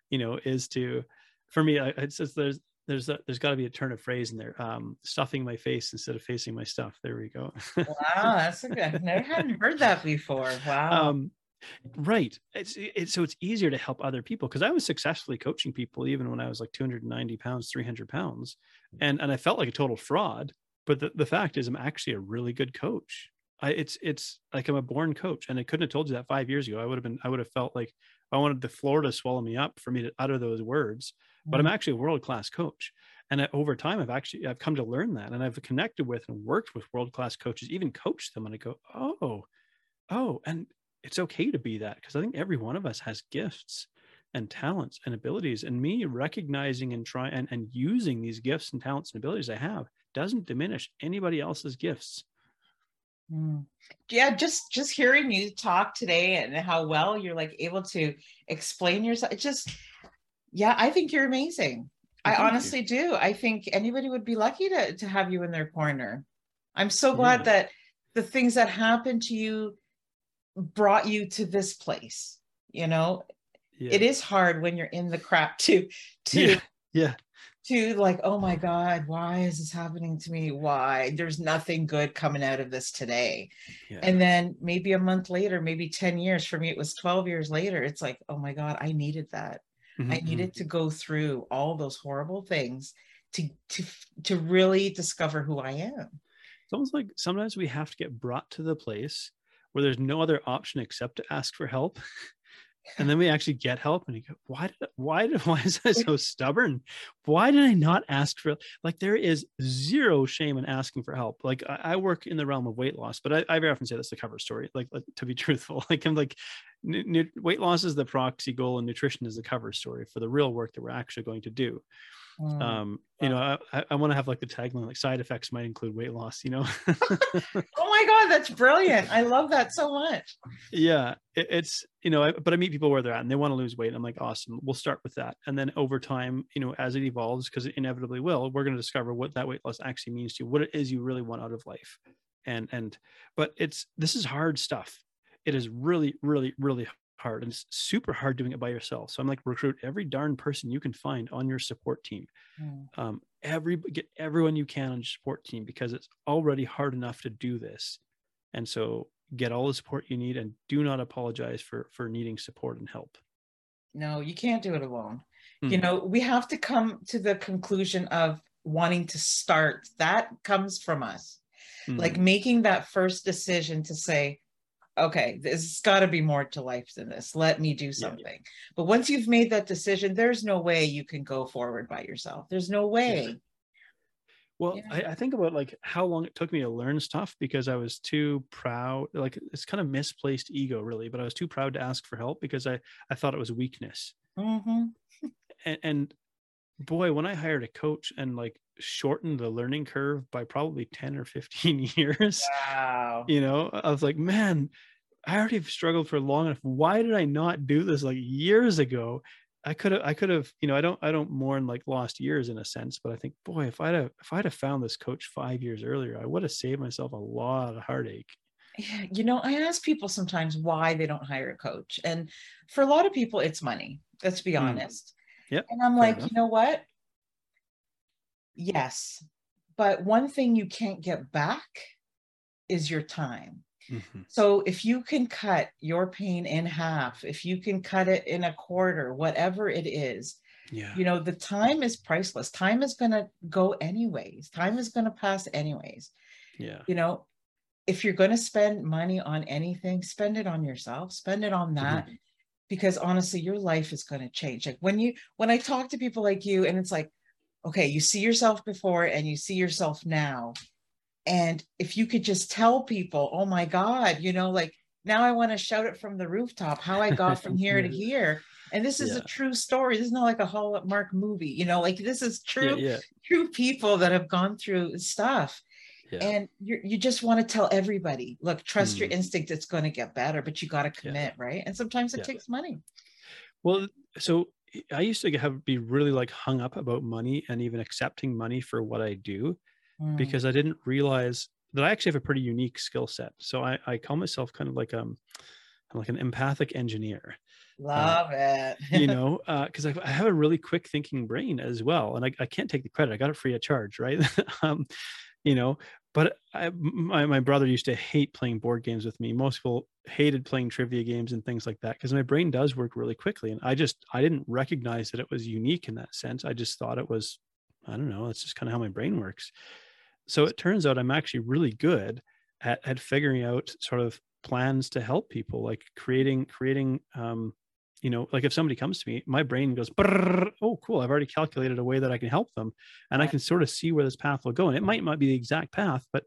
you know is to for me I, it's just there's there's a, there's got to be a turn of phrase in there um stuffing my face instead of facing my stuff. There we go. Wow that's a good i never hadn't heard that before. Wow. Um right. It's it's so it's easier to help other people because i was successfully coaching people even when i was like 290 pounds 300 pounds and and i felt like a total fraud but the, the fact is i'm actually a really good coach. I it's it's like i'm a born coach and i couldn't have told you that five years ago. I would have been i would have felt like i wanted the floor to swallow me up for me to utter those words but i'm mm-hmm. actually a world class coach and I, over time i've actually i've come to learn that and i've connected with and worked with world class coaches even coached them and i go oh oh and it's okay to be that because i think every one of us has gifts and talents and abilities and me recognizing and trying and, and using these gifts and talents and abilities i have doesn't diminish anybody else's gifts Mm. yeah just just hearing you talk today and how well you're like able to explain yourself it just yeah i think you're amazing i Thank you. honestly do i think anybody would be lucky to to have you in their corner i'm so glad Yeah. that the things that happened to you brought you to this place you know? Yeah. it is hard when you're in the crap to to Yeah. yeah. to like oh my god why is this happening to me? Why? There's nothing good coming out of this today. Yeah. And then maybe a month later maybe 10 years for me it was 12 years later it's like oh my god i needed that. I Mhm, mhm. needed to go through all those horrible things to to to really discover who i am. It's almost like sometimes we have to get brought to the place where there's no other option except to ask for help. And then we actually get help and you go why did why did why is I so stubborn? Why did i not ask for like there is zero shame in asking for help. Like i, I work in the realm of weight loss but I, I very often say that's the cover story like, like, to be truthful. Like i'm like nu- nu- weight loss is the proxy goal and nutrition is the cover story for the real work that we're actually going to do Mm. um you know i, I- I want to have like the tagline like side effects might include weight loss you know? Oh my god that's brilliant. I love that so much. Yeah it, it's you know I, but i meet people where they're at and they want to lose weight i'm like awesome we'll start with that. And then over time you know as it evolves because it inevitably will we're going to discover what that weight loss actually means to you what it is you really want out of life. And and but it's this is hard stuff. It is really really really hard and it's super hard doing it by yourself so i'm like recruit every darn person you can find on your support team Mm. um, every get everyone you can on your support team because it's already hard enough to do this and so get all the support you need and do not apologize for for needing support and help no you can't do it alone you Mm. know we have to come to the conclusion of wanting to start that comes from us like Mm. making that first decision to say okay there's got to be more to life than this. Let me do something. But once you've made that decision there's no way you can go forward by yourself. There's no way. Well yeah. I, I think about like how long it took me to learn stuff because i was too proud like it's kind of misplaced ego really but i was too proud to ask for help because i i thought it was weakness. Mhm. and, and boy, when I hired a coach and like shortened the learning curve by probably 10 or 15 years, Wow. you know, I was like, man, I already have struggled for long enough. Why did I not do this like years ago? I could have, I could have, you know, I don't, I don't mourn like lost years in a sense, but I think, boy, if I'd have, if I'd have found this coach five years earlier, I would have saved myself a lot of heartache. Yeah, you know, I ask people sometimes why they don't hire a coach. And for a lot of people, it's money. Let's be Mm. honest. Yep, And I'm fair like, enough. you know what? Yes. But one thing you can't get back is your time. Mhm. So if you can cut your pain in half, if you can cut it in a quarter, whatever it is, Yeah. you know, the time is priceless. Time is going to go anyways. Time is going to pass anyways. Yeah. You know, if you're going to spend money on anything, spend it on yourself, spend it on that. Because honestly, your life is going to change. Like when you, when I talk to people like you, and it's like, okay, you see yourself before and you see yourself now. And if you could just tell people, oh my God, you know, like now I want to shout it from the rooftop how I got from here to here. And this is Yeah. a true story. This is not like a Hallmark movie, you know, like this is true, Yeah. Yeah. true people that have gone through stuff. Yeah. And you you just want to tell everybody, look, trust your Mm. instinct, it's going to get better, but you got to Yeah. commit, right? And sometimes it Yeah. takes money. Well, so I used to have be really like hung up about money and even accepting money for what I do Mm. because I didn't realize that I actually have a pretty unique skill set. So I, I call myself kind of like um like an empathic engineer, love it. you know, because I, I have a really quick thinking brain as well, and I, I can't take the credit. I got it free of charge, right? um, you know, but I, my my brother used to hate playing board games with me. Most people hated playing trivia games and things like that because my brain does work really quickly, and I just I didn't recognize that it was unique in that sense. I just thought it was I don't know. It's just kind of how my brain works. So it turns out I'm actually really good at, at figuring out sort of plans to help people, like creating creating um, you know, like if somebody comes to me, my brain goes, oh, cool. I've already calculated a way that I can help them. And I can sort of see where this path will go. And it might not be the exact path, but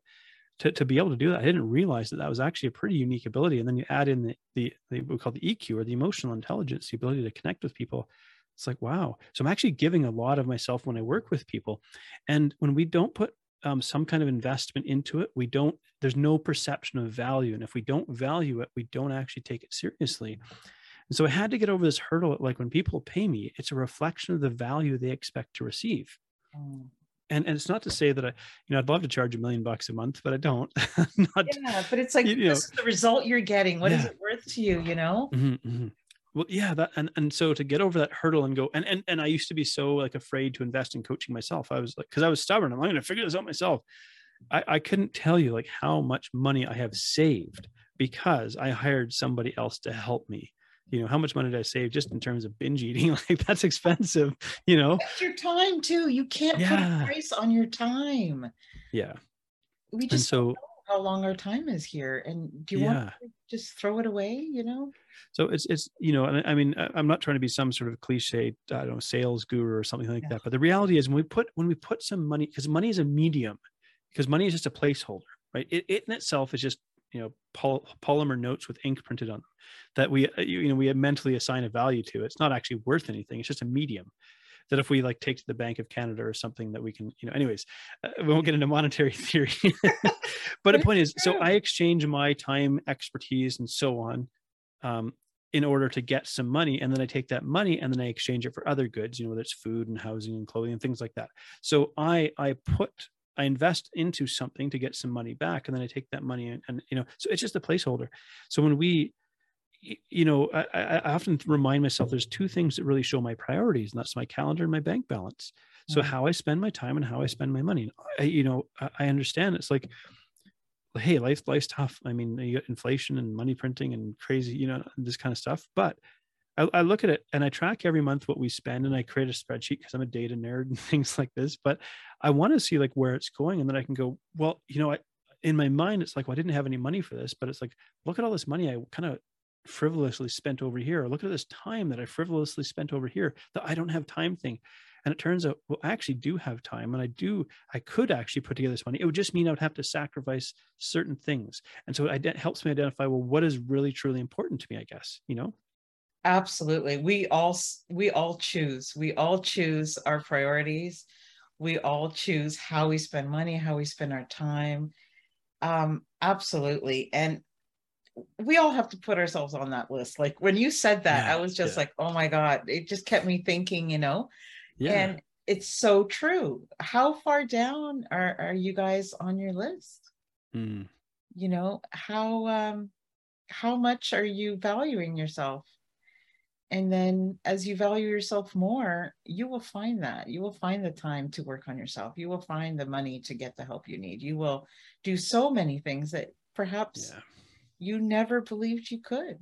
to, to be able to do that, I didn't realize that that was actually a pretty unique ability. And then you add in the, the, the we call the EQ or the emotional intelligence, the ability to connect with people. It's like, wow. So I'm actually giving a lot of myself when I work with people. And when we don't put um, some kind of investment into it, we don't, there's no perception of value. And if we don't value it, we don't actually take it seriously. And so I had to get over this hurdle. Like when people pay me, it's a reflection of the value they expect to receive. Mm. And, and it's not to say that I, you know, I'd love to charge a million bucks a month, but I don't. not, Yeah, but it's like you know- this is the result you're getting. What is Yeah. it worth to you? You know? Mhm, mhm. Well, yeah, that and and so to get over that hurdle and go and and and I used to be so like afraid to invest in coaching myself. I was like, because I was stubborn. I'm going to figure this out myself. I, I couldn't tell you like how much money I have saved because I hired somebody else to help me. You know, how much money did I save just in terms of binge eating? Like that's expensive, you know? That's your time too. You can't put a price on your time. Yeah. We And just don't so know how long our time is here. And do you yeah. want to just throw it away? You know? So it's it's you know, and I I mean, I'm not trying to be some sort of cliche, I don't know, sales guru or something like Yeah. that. But the reality is, when we put when we put some money, because money is a medium, because money is just a placeholder, right? It, it in itself is just you know pol- polymer notes with ink printed on them that we uh, you you know we mentally assign a value to. It's not actually worth anything. It's just a medium that if we like take to the Bank of Canada or something that we can, you know, anyways, uh, we won't get into monetary theory. but the point is, so. I exchange my time, expertise, and so on um, in order to get some money. And then I take that money and then I exchange it for other goods, you know, whether it's food and housing and clothing and things like that. So I I put I invest into something to get some money back, and then I take that money and, and you know, so it's just a placeholder. So when we you know, I, I often remind myself there's two things that really show my priorities, and that's my calendar and my bank balance. So Mhm. how I spend my time and how I spend my money. I, you know, I, I understand it's like, hey, life life's tough. I mean, you got inflation and money printing and crazy, you know, this kind of stuff. But I, I look at it and I track every month what we spend, and I create a spreadsheet because I'm a data nerd and things like this. But I want to see like where it's going, and then I can go, well, you know, I in my mind it's like, well, I didn't have any money for this, but it's like, look at all this money I kind of frivolously spent over here. Or look at this time that I frivolously spent over here. The I don't have time thing. And it turns out, well, I actually do have time, and I do, I could actually put together this money. It would just mean I would have to sacrifice certain things, and so it helps me identify, well, what is really truly important to me. I guess you know. Absolutely. We all we all choose. We all choose our priorities. We all choose how we spend money how we spend our time. Um absolutely. And we all have to put ourselves on that list. Like when you said that yeah, i was just yeah. like oh my god. It just kept me thinking you know? Yeah. and it's so true. How far down are, are you guys on your list? Mm. you know how um how much are you valuing yourself and then as you value yourself more you will find that. You will find the time to work on yourself. You will find the money to get the help you need. You will do so many things that perhaps yeah. you never believed you could.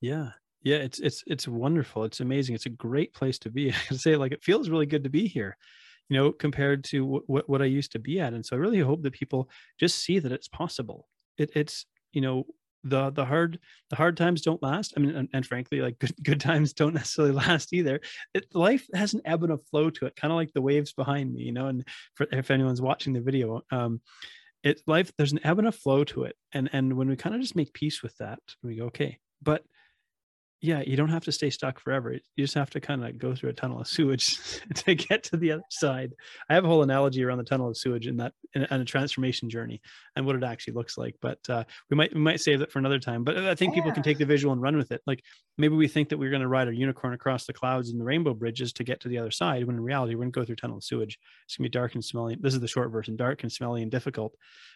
Yeah. Yeah it's it's it's wonderful. It's amazing. It's a great place to be. I can say like it feels really good to be here you know compared to what what i used to be at. And so i really hope that people just see that it's possible. It, it's you know the the hard the hard times don't last. I mean and, and frankly like good, good times don't necessarily last either. It, life has an ebb and a flow to it kind of like the waves behind me you know and for, if anyone's watching the video um it life there's an ebb and a flow to it. And and when we kind of just make peace with that we go okay but yeah, you don't have to stay stuck forever. You just have to kind of go through a tunnel of sewage to get to the other side. I have a whole analogy around the tunnel of sewage and that in a transformation journey and what it actually looks like. But uh, we might we might save that for another time. But I think yeah. people can take the visual and run with it. Like maybe we think that we're going to ride a unicorn across the clouds and the rainbow bridges to get to the other side, when in reality we're going to go through tunnel of sewage. It's going to be dark and smelly. This is the short version: dark and smelly and difficult.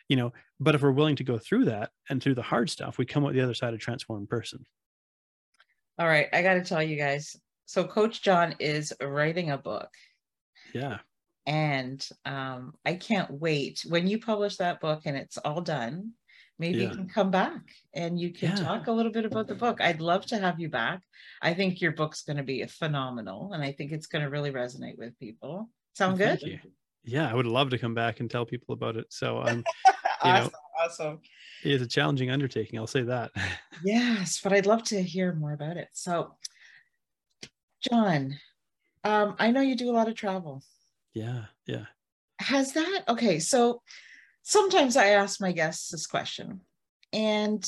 You know, but if we're willing to go through that and through the hard stuff, we come out the other side a transformed person. All right, I got to tell you guys. So Coach John is writing a book. Yeah. And um, I can't wait when you publish that book and it's all done. Maybe yeah. you can come back and you can yeah. talk a little bit about the book. I'd love to have you back. I think your book's going to be phenomenal, and I think it's going to really resonate with people. Sound well, good? Yeah, I would love to come back and tell people about it. So um, awesome, know, awesome. It's a challenging undertaking. I'll say that. yes, but I'd love to hear more about it. So, John, um, I know you do a lot of travel. Yeah, yeah. Has that okay? So sometimes I ask my guests this question, and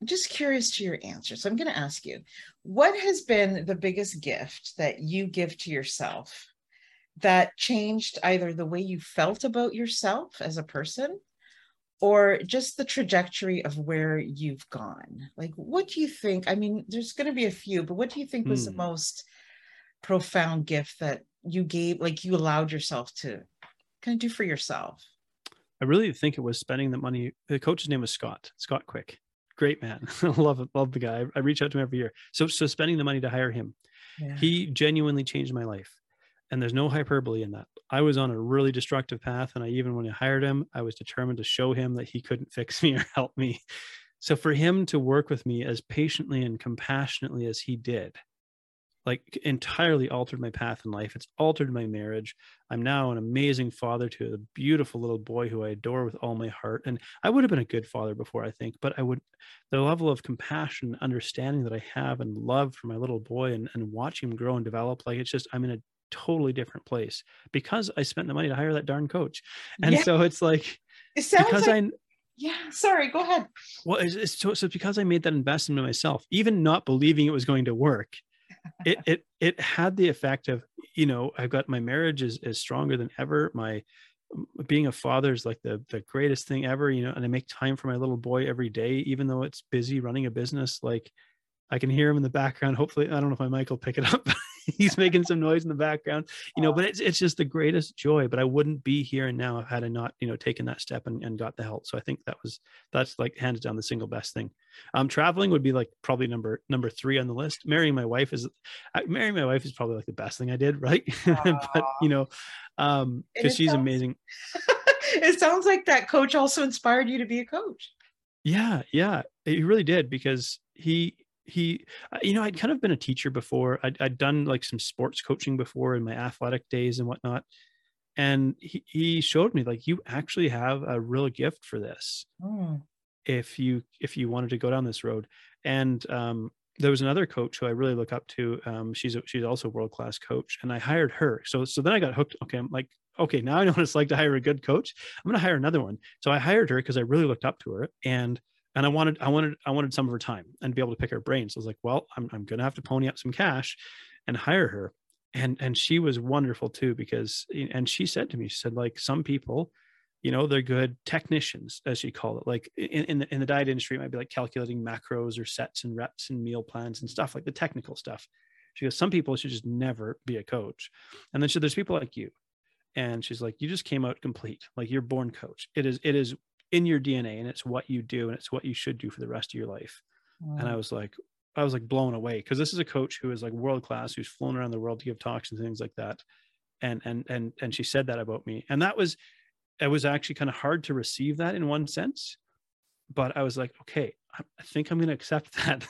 I'm just curious to your answer. So I'm going to ask you, what has been the biggest gift that you give to yourself that changed either the way you felt about yourself as a person or just the trajectory of where you've gone? Like what do you think i mean there's going to be a few but what do you think was mm. the hmm. most profound gift that you gave like you allowed yourself to kind of do for yourself? I really think it was spending the money the coach's name was scott scott quick. Great man. Love it love the guy. I, reach out to him every year. So so spending the money to hire him. Yeah. he genuinely changed my life and there's no hyperbole in that. I was on a really destructive path, and I even when I hired him, I was determined to show him that he couldn't fix me or help me. So for him to work with me as patiently and compassionately as he did, like entirely altered my path in life. It's altered my marriage. I'm now an amazing father to a beautiful little boy who I adore with all my heart. And I would have been a good father before, I think, but I would, the level of compassion, understanding that I have and love for my little boy and, and watch him grow and develop, like it's just, I'm in a totally different place because I spent the money to hire that darn coach. And yeah. so it's like, it sounds because like, I, yeah, sorry, go ahead. Well, it's, it's, so, so because I made that investment in myself, even not believing it was going to work, it, it, it had the effect of, you know, I've got my marriage is, is stronger than ever. My, being a father is like the the greatest thing ever you know and i make time for my little boy every day even though it's busy running a business like i can hear him in the background hopefully i don't know if my mic will pick it up he's making some noise in the background, you know, but it's, it's just the greatest joy, but I wouldn't be here and now had I not, you know, taken that step and, and got the help. So I think that was, that's like hands down the single best thing. Um, traveling would be like probably number, number three on the list. Marrying my wife is, marrying my wife is probably like the best thing I did. Right. but you know, um, cause she's sounds, amazing. it sounds like that coach also inspired you to be a coach. Yeah. Yeah. He really did because he, he uh, you know i'd kind of been a teacher before. I'd, I'd done like some sports coaching before in my athletic days and whatnot and he, he showed me like you actually have a real gift for this mm. if you if you wanted to go down this road. And um, there was another coach who i really look up to um, she's a, she's also a world class coach and i hired her. So so then i got hooked okay i'm like okay now i know what it's like to hire a good coach i'm going to hire another one. So i hired her because i really looked up to her and and I wanted, I wanted, I wanted some of her time and be able to pick her brain. So I was like, well, I'm, I'm going to have to pony up some cash and hire her. And, and she was wonderful too, because, eh, and she said to me, she said, like some people, you know, they're good technicians, as she called it. Like in, in the, in the diet industry, it might be like calculating macros or sets and reps and meal plans and stuff like the technical stuff. She goes, some people should just never be a coach. And then she, there's people like you. And she's like, you just came out complete. Like you're born coach. It is, it is in your DNA and it's what you do and it's what you should do for the rest of your life. Mm. And I was like, I was like blown away because this is a coach who is like world class, who's flown around the world to give talks and things like that. And and and and she said that about me. And that was it was actually kind of hard to receive that in one sense. But I was like, okay, I think I'm going to accept that,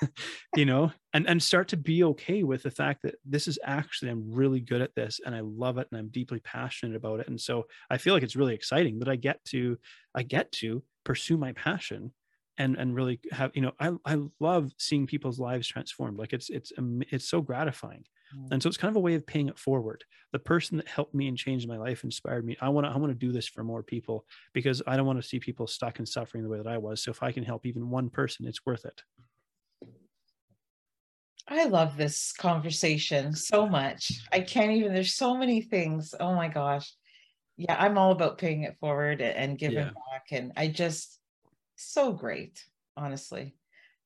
you know, and and start to be okay with the fact that this is actually I'm really good at this and I love it and I'm deeply passionate about it. And so I feel like it's really exciting that I get to I get to pursue my passion and and really have you know I I love seeing people's lives transformed. Like it's it's um, it's so gratifying. Mm. And so it's kind of a way of paying it forward. The person that helped me and changed my life inspired me. I want to I want to do this for more people because I don't want to see people stuck in suffering the way that I was. So if I can help even one person, it's worth it. I love this conversation so much. I can't even there's so many things. Oh my gosh. Yeah, I'm all about paying it forward and giving yeah. back and I just so great, honestly.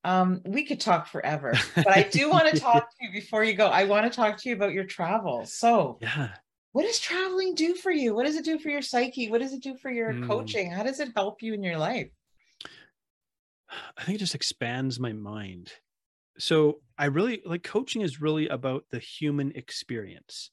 Um, we could talk forever, but I do want to talk to you before you go. I want to talk to you about your travel. So, yeah, what does traveling do for you? What does it do for your psyche? What does it do for your mm. coaching? How does it help you in your life? I think it just expands my mind. So, I really like coaching is really about the human experience.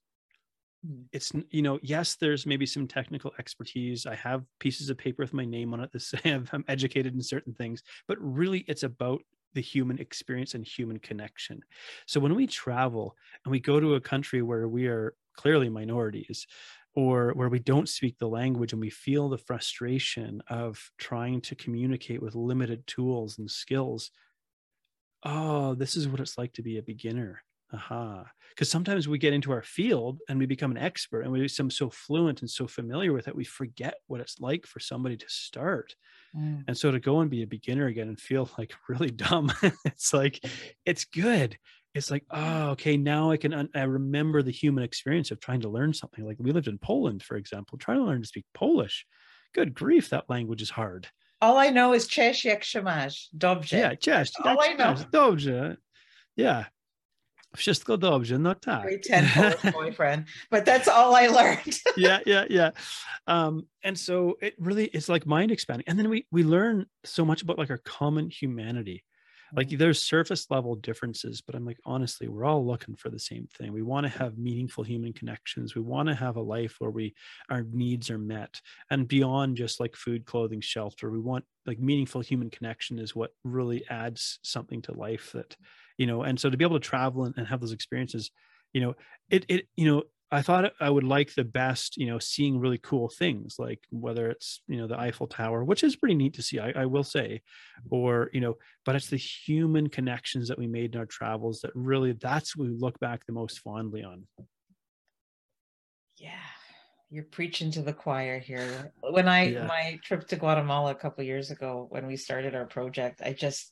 Hmm. It's you know yes there's maybe some technical expertise i have pieces of paper with my name on it that say i'm educated in certain things but really it's about the human experience and human connection. So when we travel and we go to a country where we are clearly minorities or where we don't speak the language and we feel the frustration of trying to communicate with limited tools and skills, oh, this is what it's like to be a beginner. Aha. Because sometimes we get into our field and we become an expert and we become so fluent and so familiar with it, we forget what it's like for somebody to start. Mm. And so to go and be a beginner again and feel like really dumb, it's like, it's good. It's like, oh, okay, now I can, un- I remember the human experience of trying to learn something. Like we lived in Poland, for example, trying to learn to speak Polish. Good grief, that language is hard. All I know is cześć jak się masz. Dobrze. Yeah, cześć. All I know. Dobrze. Yeah. Wszystko dobrze, no tak. Grade 10 boyfriend, but that's all I learned. yeah, yeah, yeah. Um, and so it really it's like mind expanding. And then we we learn so much about like our common humanity. Like mm-hmm. there's surface level differences, but I'm like, honestly, we're all looking for the same thing. We want to have meaningful human connections. We want to have a life where we our needs are met and beyond just like food, clothing, shelter. We want like meaningful human connection is what really adds something to life that you know and so to be able to travel and, and have those experiences you know it it you know I thought I would like the best, you know, seeing really cool things like whether it's, you know, the Eiffel Tower, which is pretty neat to see, I, I, will say, mm-hmm. or, you know, but it's the human connections that we made in our travels that really that's what we look back the most fondly on. Yeah. You're preaching to the choir here. When I, yeah. my trip to Guatemala a couple years ago, when we started our project, I just,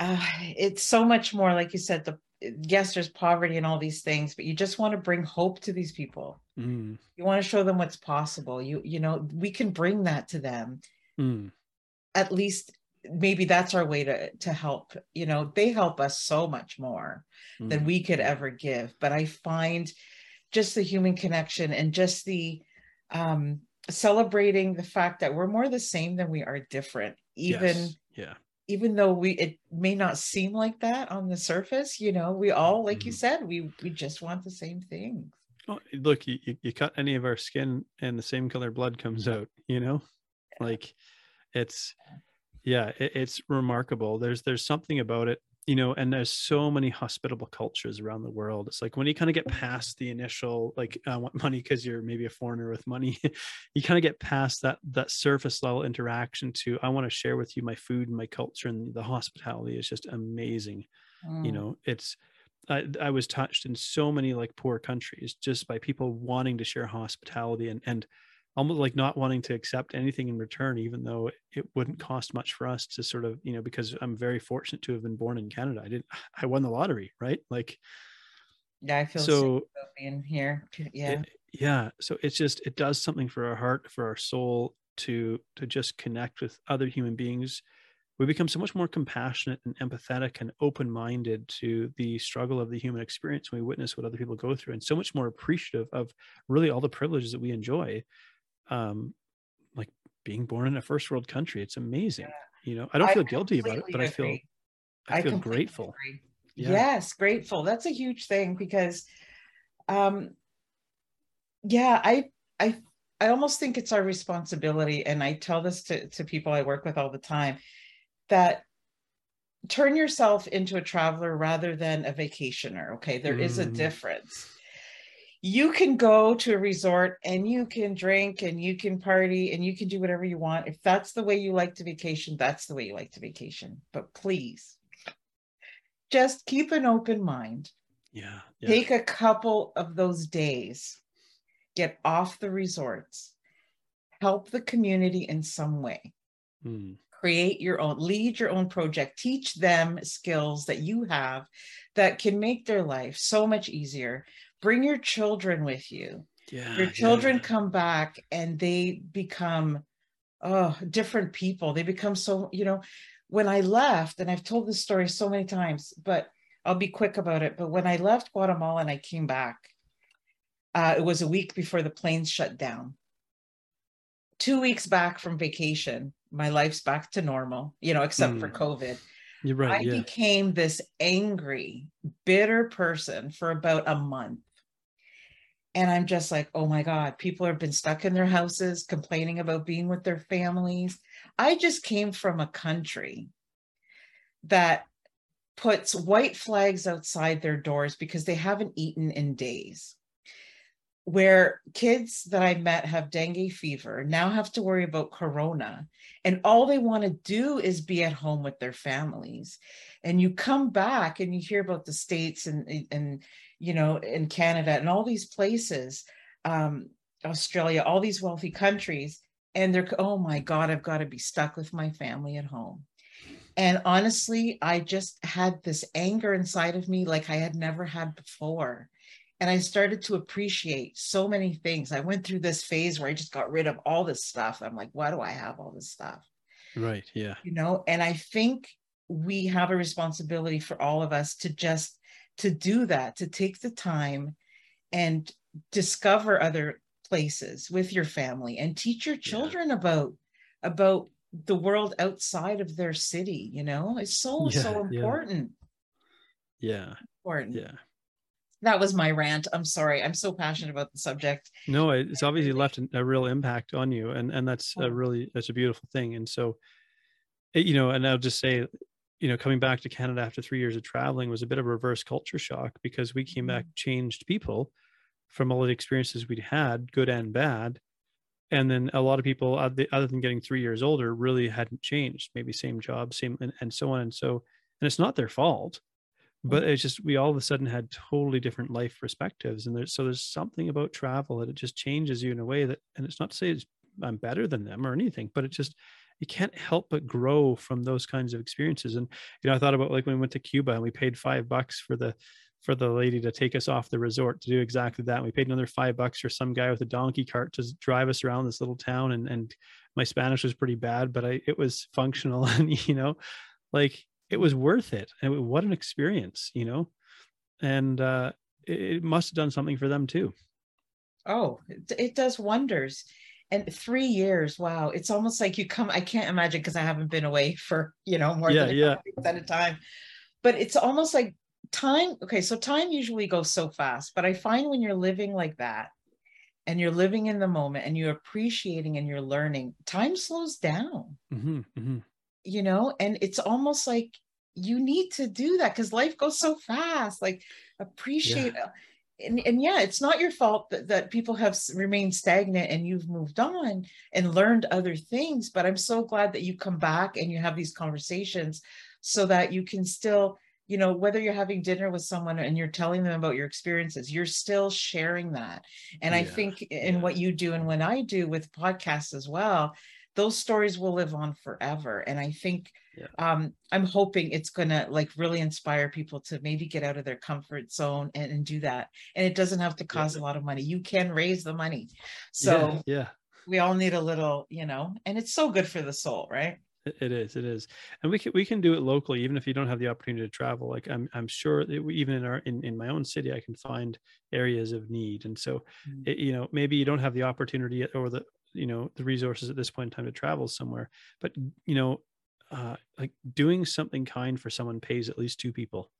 uh, it's so much more like you said the yes there's poverty and all these things but you just want to bring hope to these people mm. you want to show them what's possible you you know we can bring that to them mm. at least maybe that's our way to to help you know they help us so much more mm. than we could ever give but i find just the human connection and just the um celebrating the fact that we're more the same than we are different even yes. yeah even though we it may not seem like that on the surface you know we all like mm-hmm. you said we we just want the same things. Look you, you cut any of our skin and the same color blood comes out you know? Like it's yeah it, it's remarkable. There's there's something about it you know and there's so many hospitable cultures around the world. It's like when you kind of get past the initial like i want money because you're maybe a foreigner with money you kind of get past that that surface level interaction to i want to share with you my food and my culture and the hospitality is just amazing mm. you know? It's I, I was touched in so many like poor countries just by people wanting to share hospitality and and almost like not wanting to accept anything in return, even though it wouldn't cost much for us to sort of, you know, because I'm very fortunate to have been born in Canada. I didn't, I won the lottery, right? Like, yeah, I feel so being here. Yeah. It, yeah. So it's just, it does something for our heart, for our soul to, to just connect with other human beings. We become so much more compassionate and empathetic and open minded to the struggle of the human experience when we witness what other people go through, and so much more appreciative of really all the privileges that we enjoy um, like being born in a first world country. It's amazing. Yeah. You know, I don't feel I guilty about it, but agree. I feel I feel grateful. Yeah. Yes, grateful. That's a huge thing because um yeah, I I I almost think it's our responsibility and I tell this to to people I work with all the time that turn yourself into a traveler rather than a vacationer, okay? There mm. is a mm. difference you can go to a resort and you can drink and you can party and you can do whatever you want. If that's the way you like to vacation, that's the way you like to vacation. But please just keep an open mind. Yeah, yeah. Take a couple of those days, get off the resorts, help the community in some way. Mm. Create your own, lead your own project, teach them skills that you have that can make their life so much easier bring your children with you yeah, your children yeah. come back and they become oh different people they become so you know when i left and i've told this story so many times but i'll be quick about it but when i left guatemala and i came back uh, it was a week before the planes shut down two weeks back from vacation my life's back to normal you know except mm. for covid you're right i yeah. became this angry bitter person for about a month and I'm just like, oh my God, people have been stuck in their houses complaining about being with their families. I just came from a country that puts white flags outside their doors because they haven't eaten in days. Where kids that I met have dengue fever now have to worry about corona, and all they want to do is be at home with their families. And you come back and you hear about the states and and you know, in Canada and all these places, um, Australia, all these wealthy countries, and they're, oh my God, I've got to be stuck with my family at home. And honestly, I just had this anger inside of me like I had never had before. And I started to appreciate so many things. I went through this phase where I just got rid of all this stuff. I'm like, why do I have all this stuff? Right. Yeah. You know, and I think we have a responsibility for all of us to just to do that, to take the time and discover other places with your family and teach your children yeah. about about the world outside of their city you know? It's so yeah, so important. Yeah important. yeah. That was my rant. I'm sorry. I'm so passionate about the subject. No it's obviously left a real impact on you and and that's a really that's a beautiful thing. And so eh, you know and i'll just say you know, coming back to Canada after three years of traveling was a bit of a reverse culture shock because we came back mm-hmm. changed people from all the experiences we'd had, good and bad. And then a lot of people, other than getting three years older, really hadn't changed. Maybe same job, same, and, and so on and so. And it's not their fault, but mm-hmm. it's just we all of a sudden had totally different life perspectives. And there's so there's something about travel that it just changes you in a way that, and it's not to say I'm better than them or anything, but it just you can't help but grow from those kinds of experiences. And you know, I thought about like when we went to Cuba and we paid five bucks for the for the lady to take us off the resort to do exactly that. And we paid another five bucks for some guy with a donkey cart to drive us around this little town. And and my Spanish was pretty bad, but I it was functional and you know, like it was worth it. And what an experience, you know. And uh it, it must have done something for them too. Oh, it, it does wonders and three years wow it's almost like you come i can't imagine because i haven't been away for you know more yeah, than yeah. at a time but it's almost like time okay so time usually goes so fast but i find when you're living like that and you're living in the moment and you're appreciating and you're learning time slows down mm-hmm, mm-hmm. you know and it's almost like you need to do that because life goes so fast like appreciate yeah and, and yeah, it's not your fault that, that people have remained stagnant and you've moved on and learned other things. But I'm so glad that you come back and you have these conversations so that you can still, you know whether you're having dinner with someone and you're telling them about your experiences you're still sharing that and yeah, i think in yeah. what you do and when i do with podcasts as well those stories will live on forever and i think yeah. um, i'm hoping it's going to like really inspire people to maybe get out of their comfort zone and, and do that and it doesn't have to cost a lot of money you can raise the money so yeah we all need a little you know and it's so good for the soul right it is. It is, and we can we can do it locally, even if you don't have the opportunity to travel. Like I'm I'm sure that we, even in our in, in my own city, I can find areas of need. And so, mm-hmm. it, you know, maybe you don't have the opportunity or the you know the resources at this point in time to travel somewhere, but you know, uh, like doing something kind for someone pays at least two people.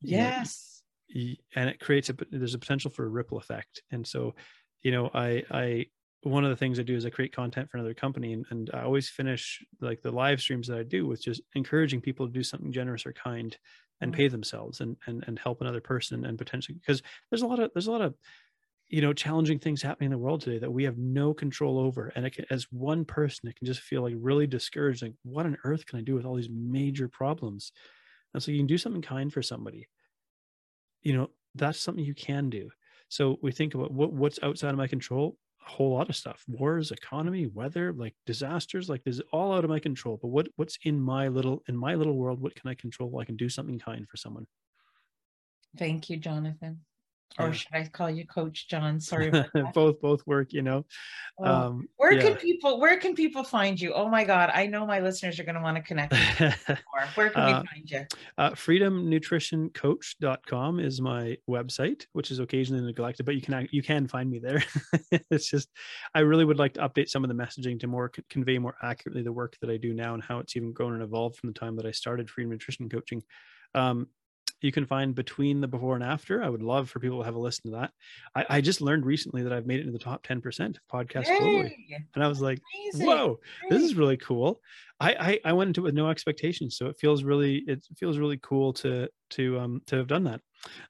Yes. Know, and it creates a there's a potential for a ripple effect. And so, you know, I I one of the things I do is I create content for another company and, and I always finish like the live streams that I do with just encouraging people to do something generous or kind and pay themselves and, and and help another person and potentially because there's a lot of there's a lot of you know challenging things happening in the world today that we have no control over and can, as one person it can just feel like really discouraged like what on earth can I do with all these major problems? And so you can do something kind for somebody. You know that's something you can do. So we think about what what's outside of my control a whole lot of stuff. Wars economy weather like disasters like this is all out of my control. But what what's in my little in my little world what can i control i can do something kind for someone? Thank you jonathan or should I call you Coach John? Sorry, both both work. You know, oh, um, where yeah. can people where can people find you? Oh my God, I know my listeners are going to want to connect. more. Where can uh, we find you? Uh, freedomnutritioncoach.com is my website, which is occasionally neglected, but you can you can find me there. it's just I really would like to update some of the messaging to more convey more accurately the work that I do now and how it's even grown and evolved from the time that I started Freedom Nutrition Coaching. Um, you can find between the before and after. I would love for people to have a listen to that. I, I just learned recently that I've made it into the top 10% of podcasts Yay! globally. And I was like, Amazing. whoa, this is really cool. I, I, I went into it with no expectations. So it feels really, it feels really cool to, to, um, to have done that.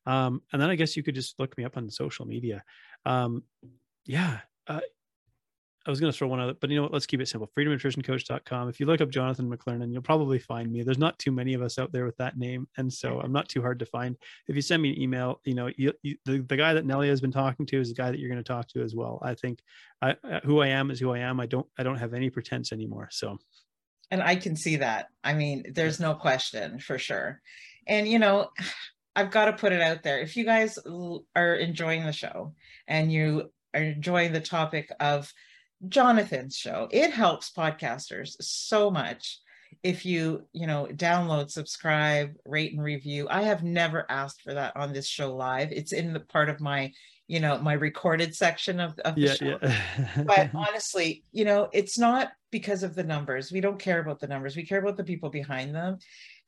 Um, and then I guess you could just look me up on social media. Um, yeah. Uh, I was going to throw one other, but you know what? Let's keep it simple. FreedomNutritionCoach.com. If you look up Jonathan McLernon, you'll probably find me. There's not too many of us out there with that name, and so mm-hmm. I'm not too hard to find. If you send me an email, you know, you, you, the the guy that Nellie has been talking to is the guy that you're going to talk to as well. I think I, uh, who I am is who I am. I don't I don't have any pretense anymore. So, and I can see that. I mean, there's no question for sure. And you know, I've got to put it out there. If you guys are enjoying the show and you are enjoying the topic of Jonathan's show. It helps podcasters so much if you, you know, download, subscribe, rate and review. I have never asked for that on this show live. It's in the part of my, you know, my recorded section of, of the yeah, show. Yeah. but honestly, you know, it's not because of the numbers. We don't care about the numbers. We care about the people behind them.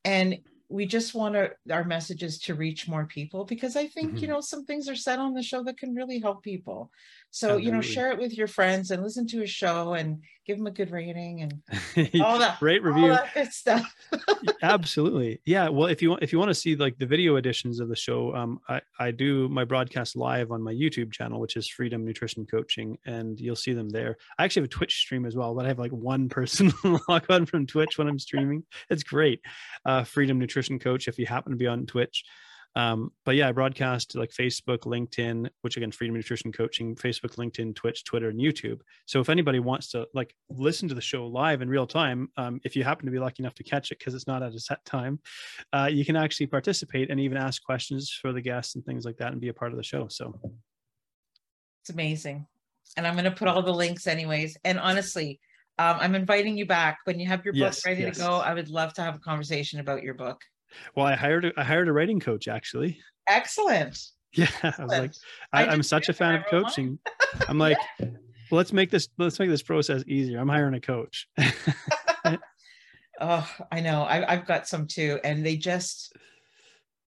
And we just want our, our messages to reach more people because I think, mm-hmm. you know, some things are said on the show that can really help people. So, Absolutely. you know, share it with your friends and listen to a show and give them a good rating and all that great review. That good stuff. Absolutely. Yeah. Well, if you want, if you want to see like the video editions of the show, um, I, I do my broadcast live on my YouTube channel, which is Freedom Nutrition Coaching, and you'll see them there. I actually have a Twitch stream as well, but I have like one person log on from Twitch when I'm streaming. It's great. Uh, Freedom Nutrition Coach, if you happen to be on Twitch. Um, but yeah, I broadcast like Facebook, LinkedIn, which again, Freedom Nutrition Coaching, Facebook, LinkedIn, Twitch, Twitter, and YouTube. So if anybody wants to like listen to the show live in real time, um, if you happen to be lucky enough to catch it because it's not at a set time, uh, you can actually participate and even ask questions for the guests and things like that and be a part of the show. So it's amazing. And I'm going to put all the links anyways. And honestly, um, I'm inviting you back when you have your book yes, ready yes. to go. I would love to have a conversation about your book. Well, I hired a, I hired a writing coach actually. Excellent. Yeah, Excellent. I was like, I, am such a fan of coaching. I'm like, well, let's make this let's make this process easier. I'm hiring a coach. oh, I know. I, have got some too, and they just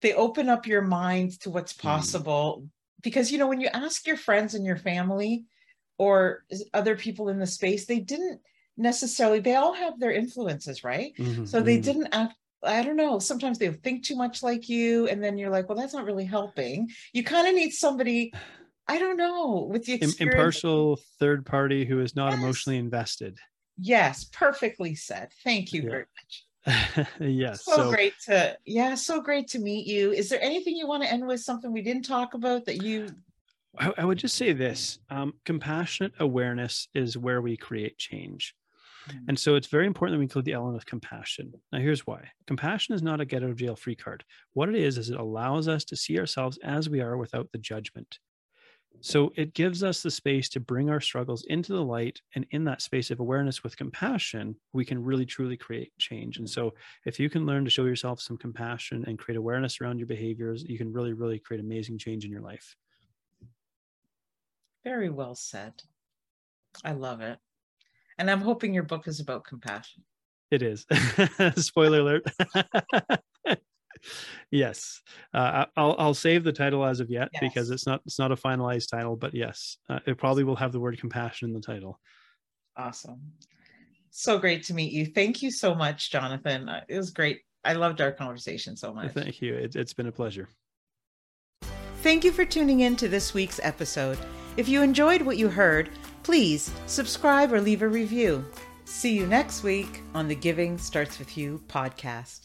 they open up your mind to what's hmm. possible. Mm. Because you know, when you ask your friends and your family or other people in the space, they didn't necessarily they all have their influences right mm-hmm, so they mm-hmm. didn't act I don't know. Sometimes they think too much like you, and then you're like, well, that's not really helping. You kind of need somebody, I don't know, with the experience. impartial third party who is not yes. emotionally invested. Yes, perfectly said. Thank you yeah. very much. yes. So, so, great to yeah, so great to meet you. Is there anything you want to end with? Something we didn't talk about that you I, I would just say this um, compassionate awareness is where we create change. Mm. And so it's very important that we include the element of compassion. Now, here's why compassion is not a get out of jail free card. What it is, is it allows us to see ourselves as we are without the judgment. So it gives us the space to bring our struggles into the light. And in that space of awareness with compassion, we can really truly create change. And so if you can learn to show yourself some compassion and create awareness around your behaviors, you can really, really create amazing change in your life. Very well said. I love it. And I'm hoping your book is about compassion. It is. Spoiler alert. yes, uh, I'll I'll save the title as of yet yes. because it's not it's not a finalized title, but yes, uh, it probably will have the word compassion in the title. Awesome. So great to meet you. Thank you so much, Jonathan. Uh, it was great. I loved our conversation so much. Thank you. It, it's been a pleasure. Thank you for tuning in to this week's episode. If you enjoyed what you heard, please subscribe or leave a review. See you next week on the Giving Starts With You podcast.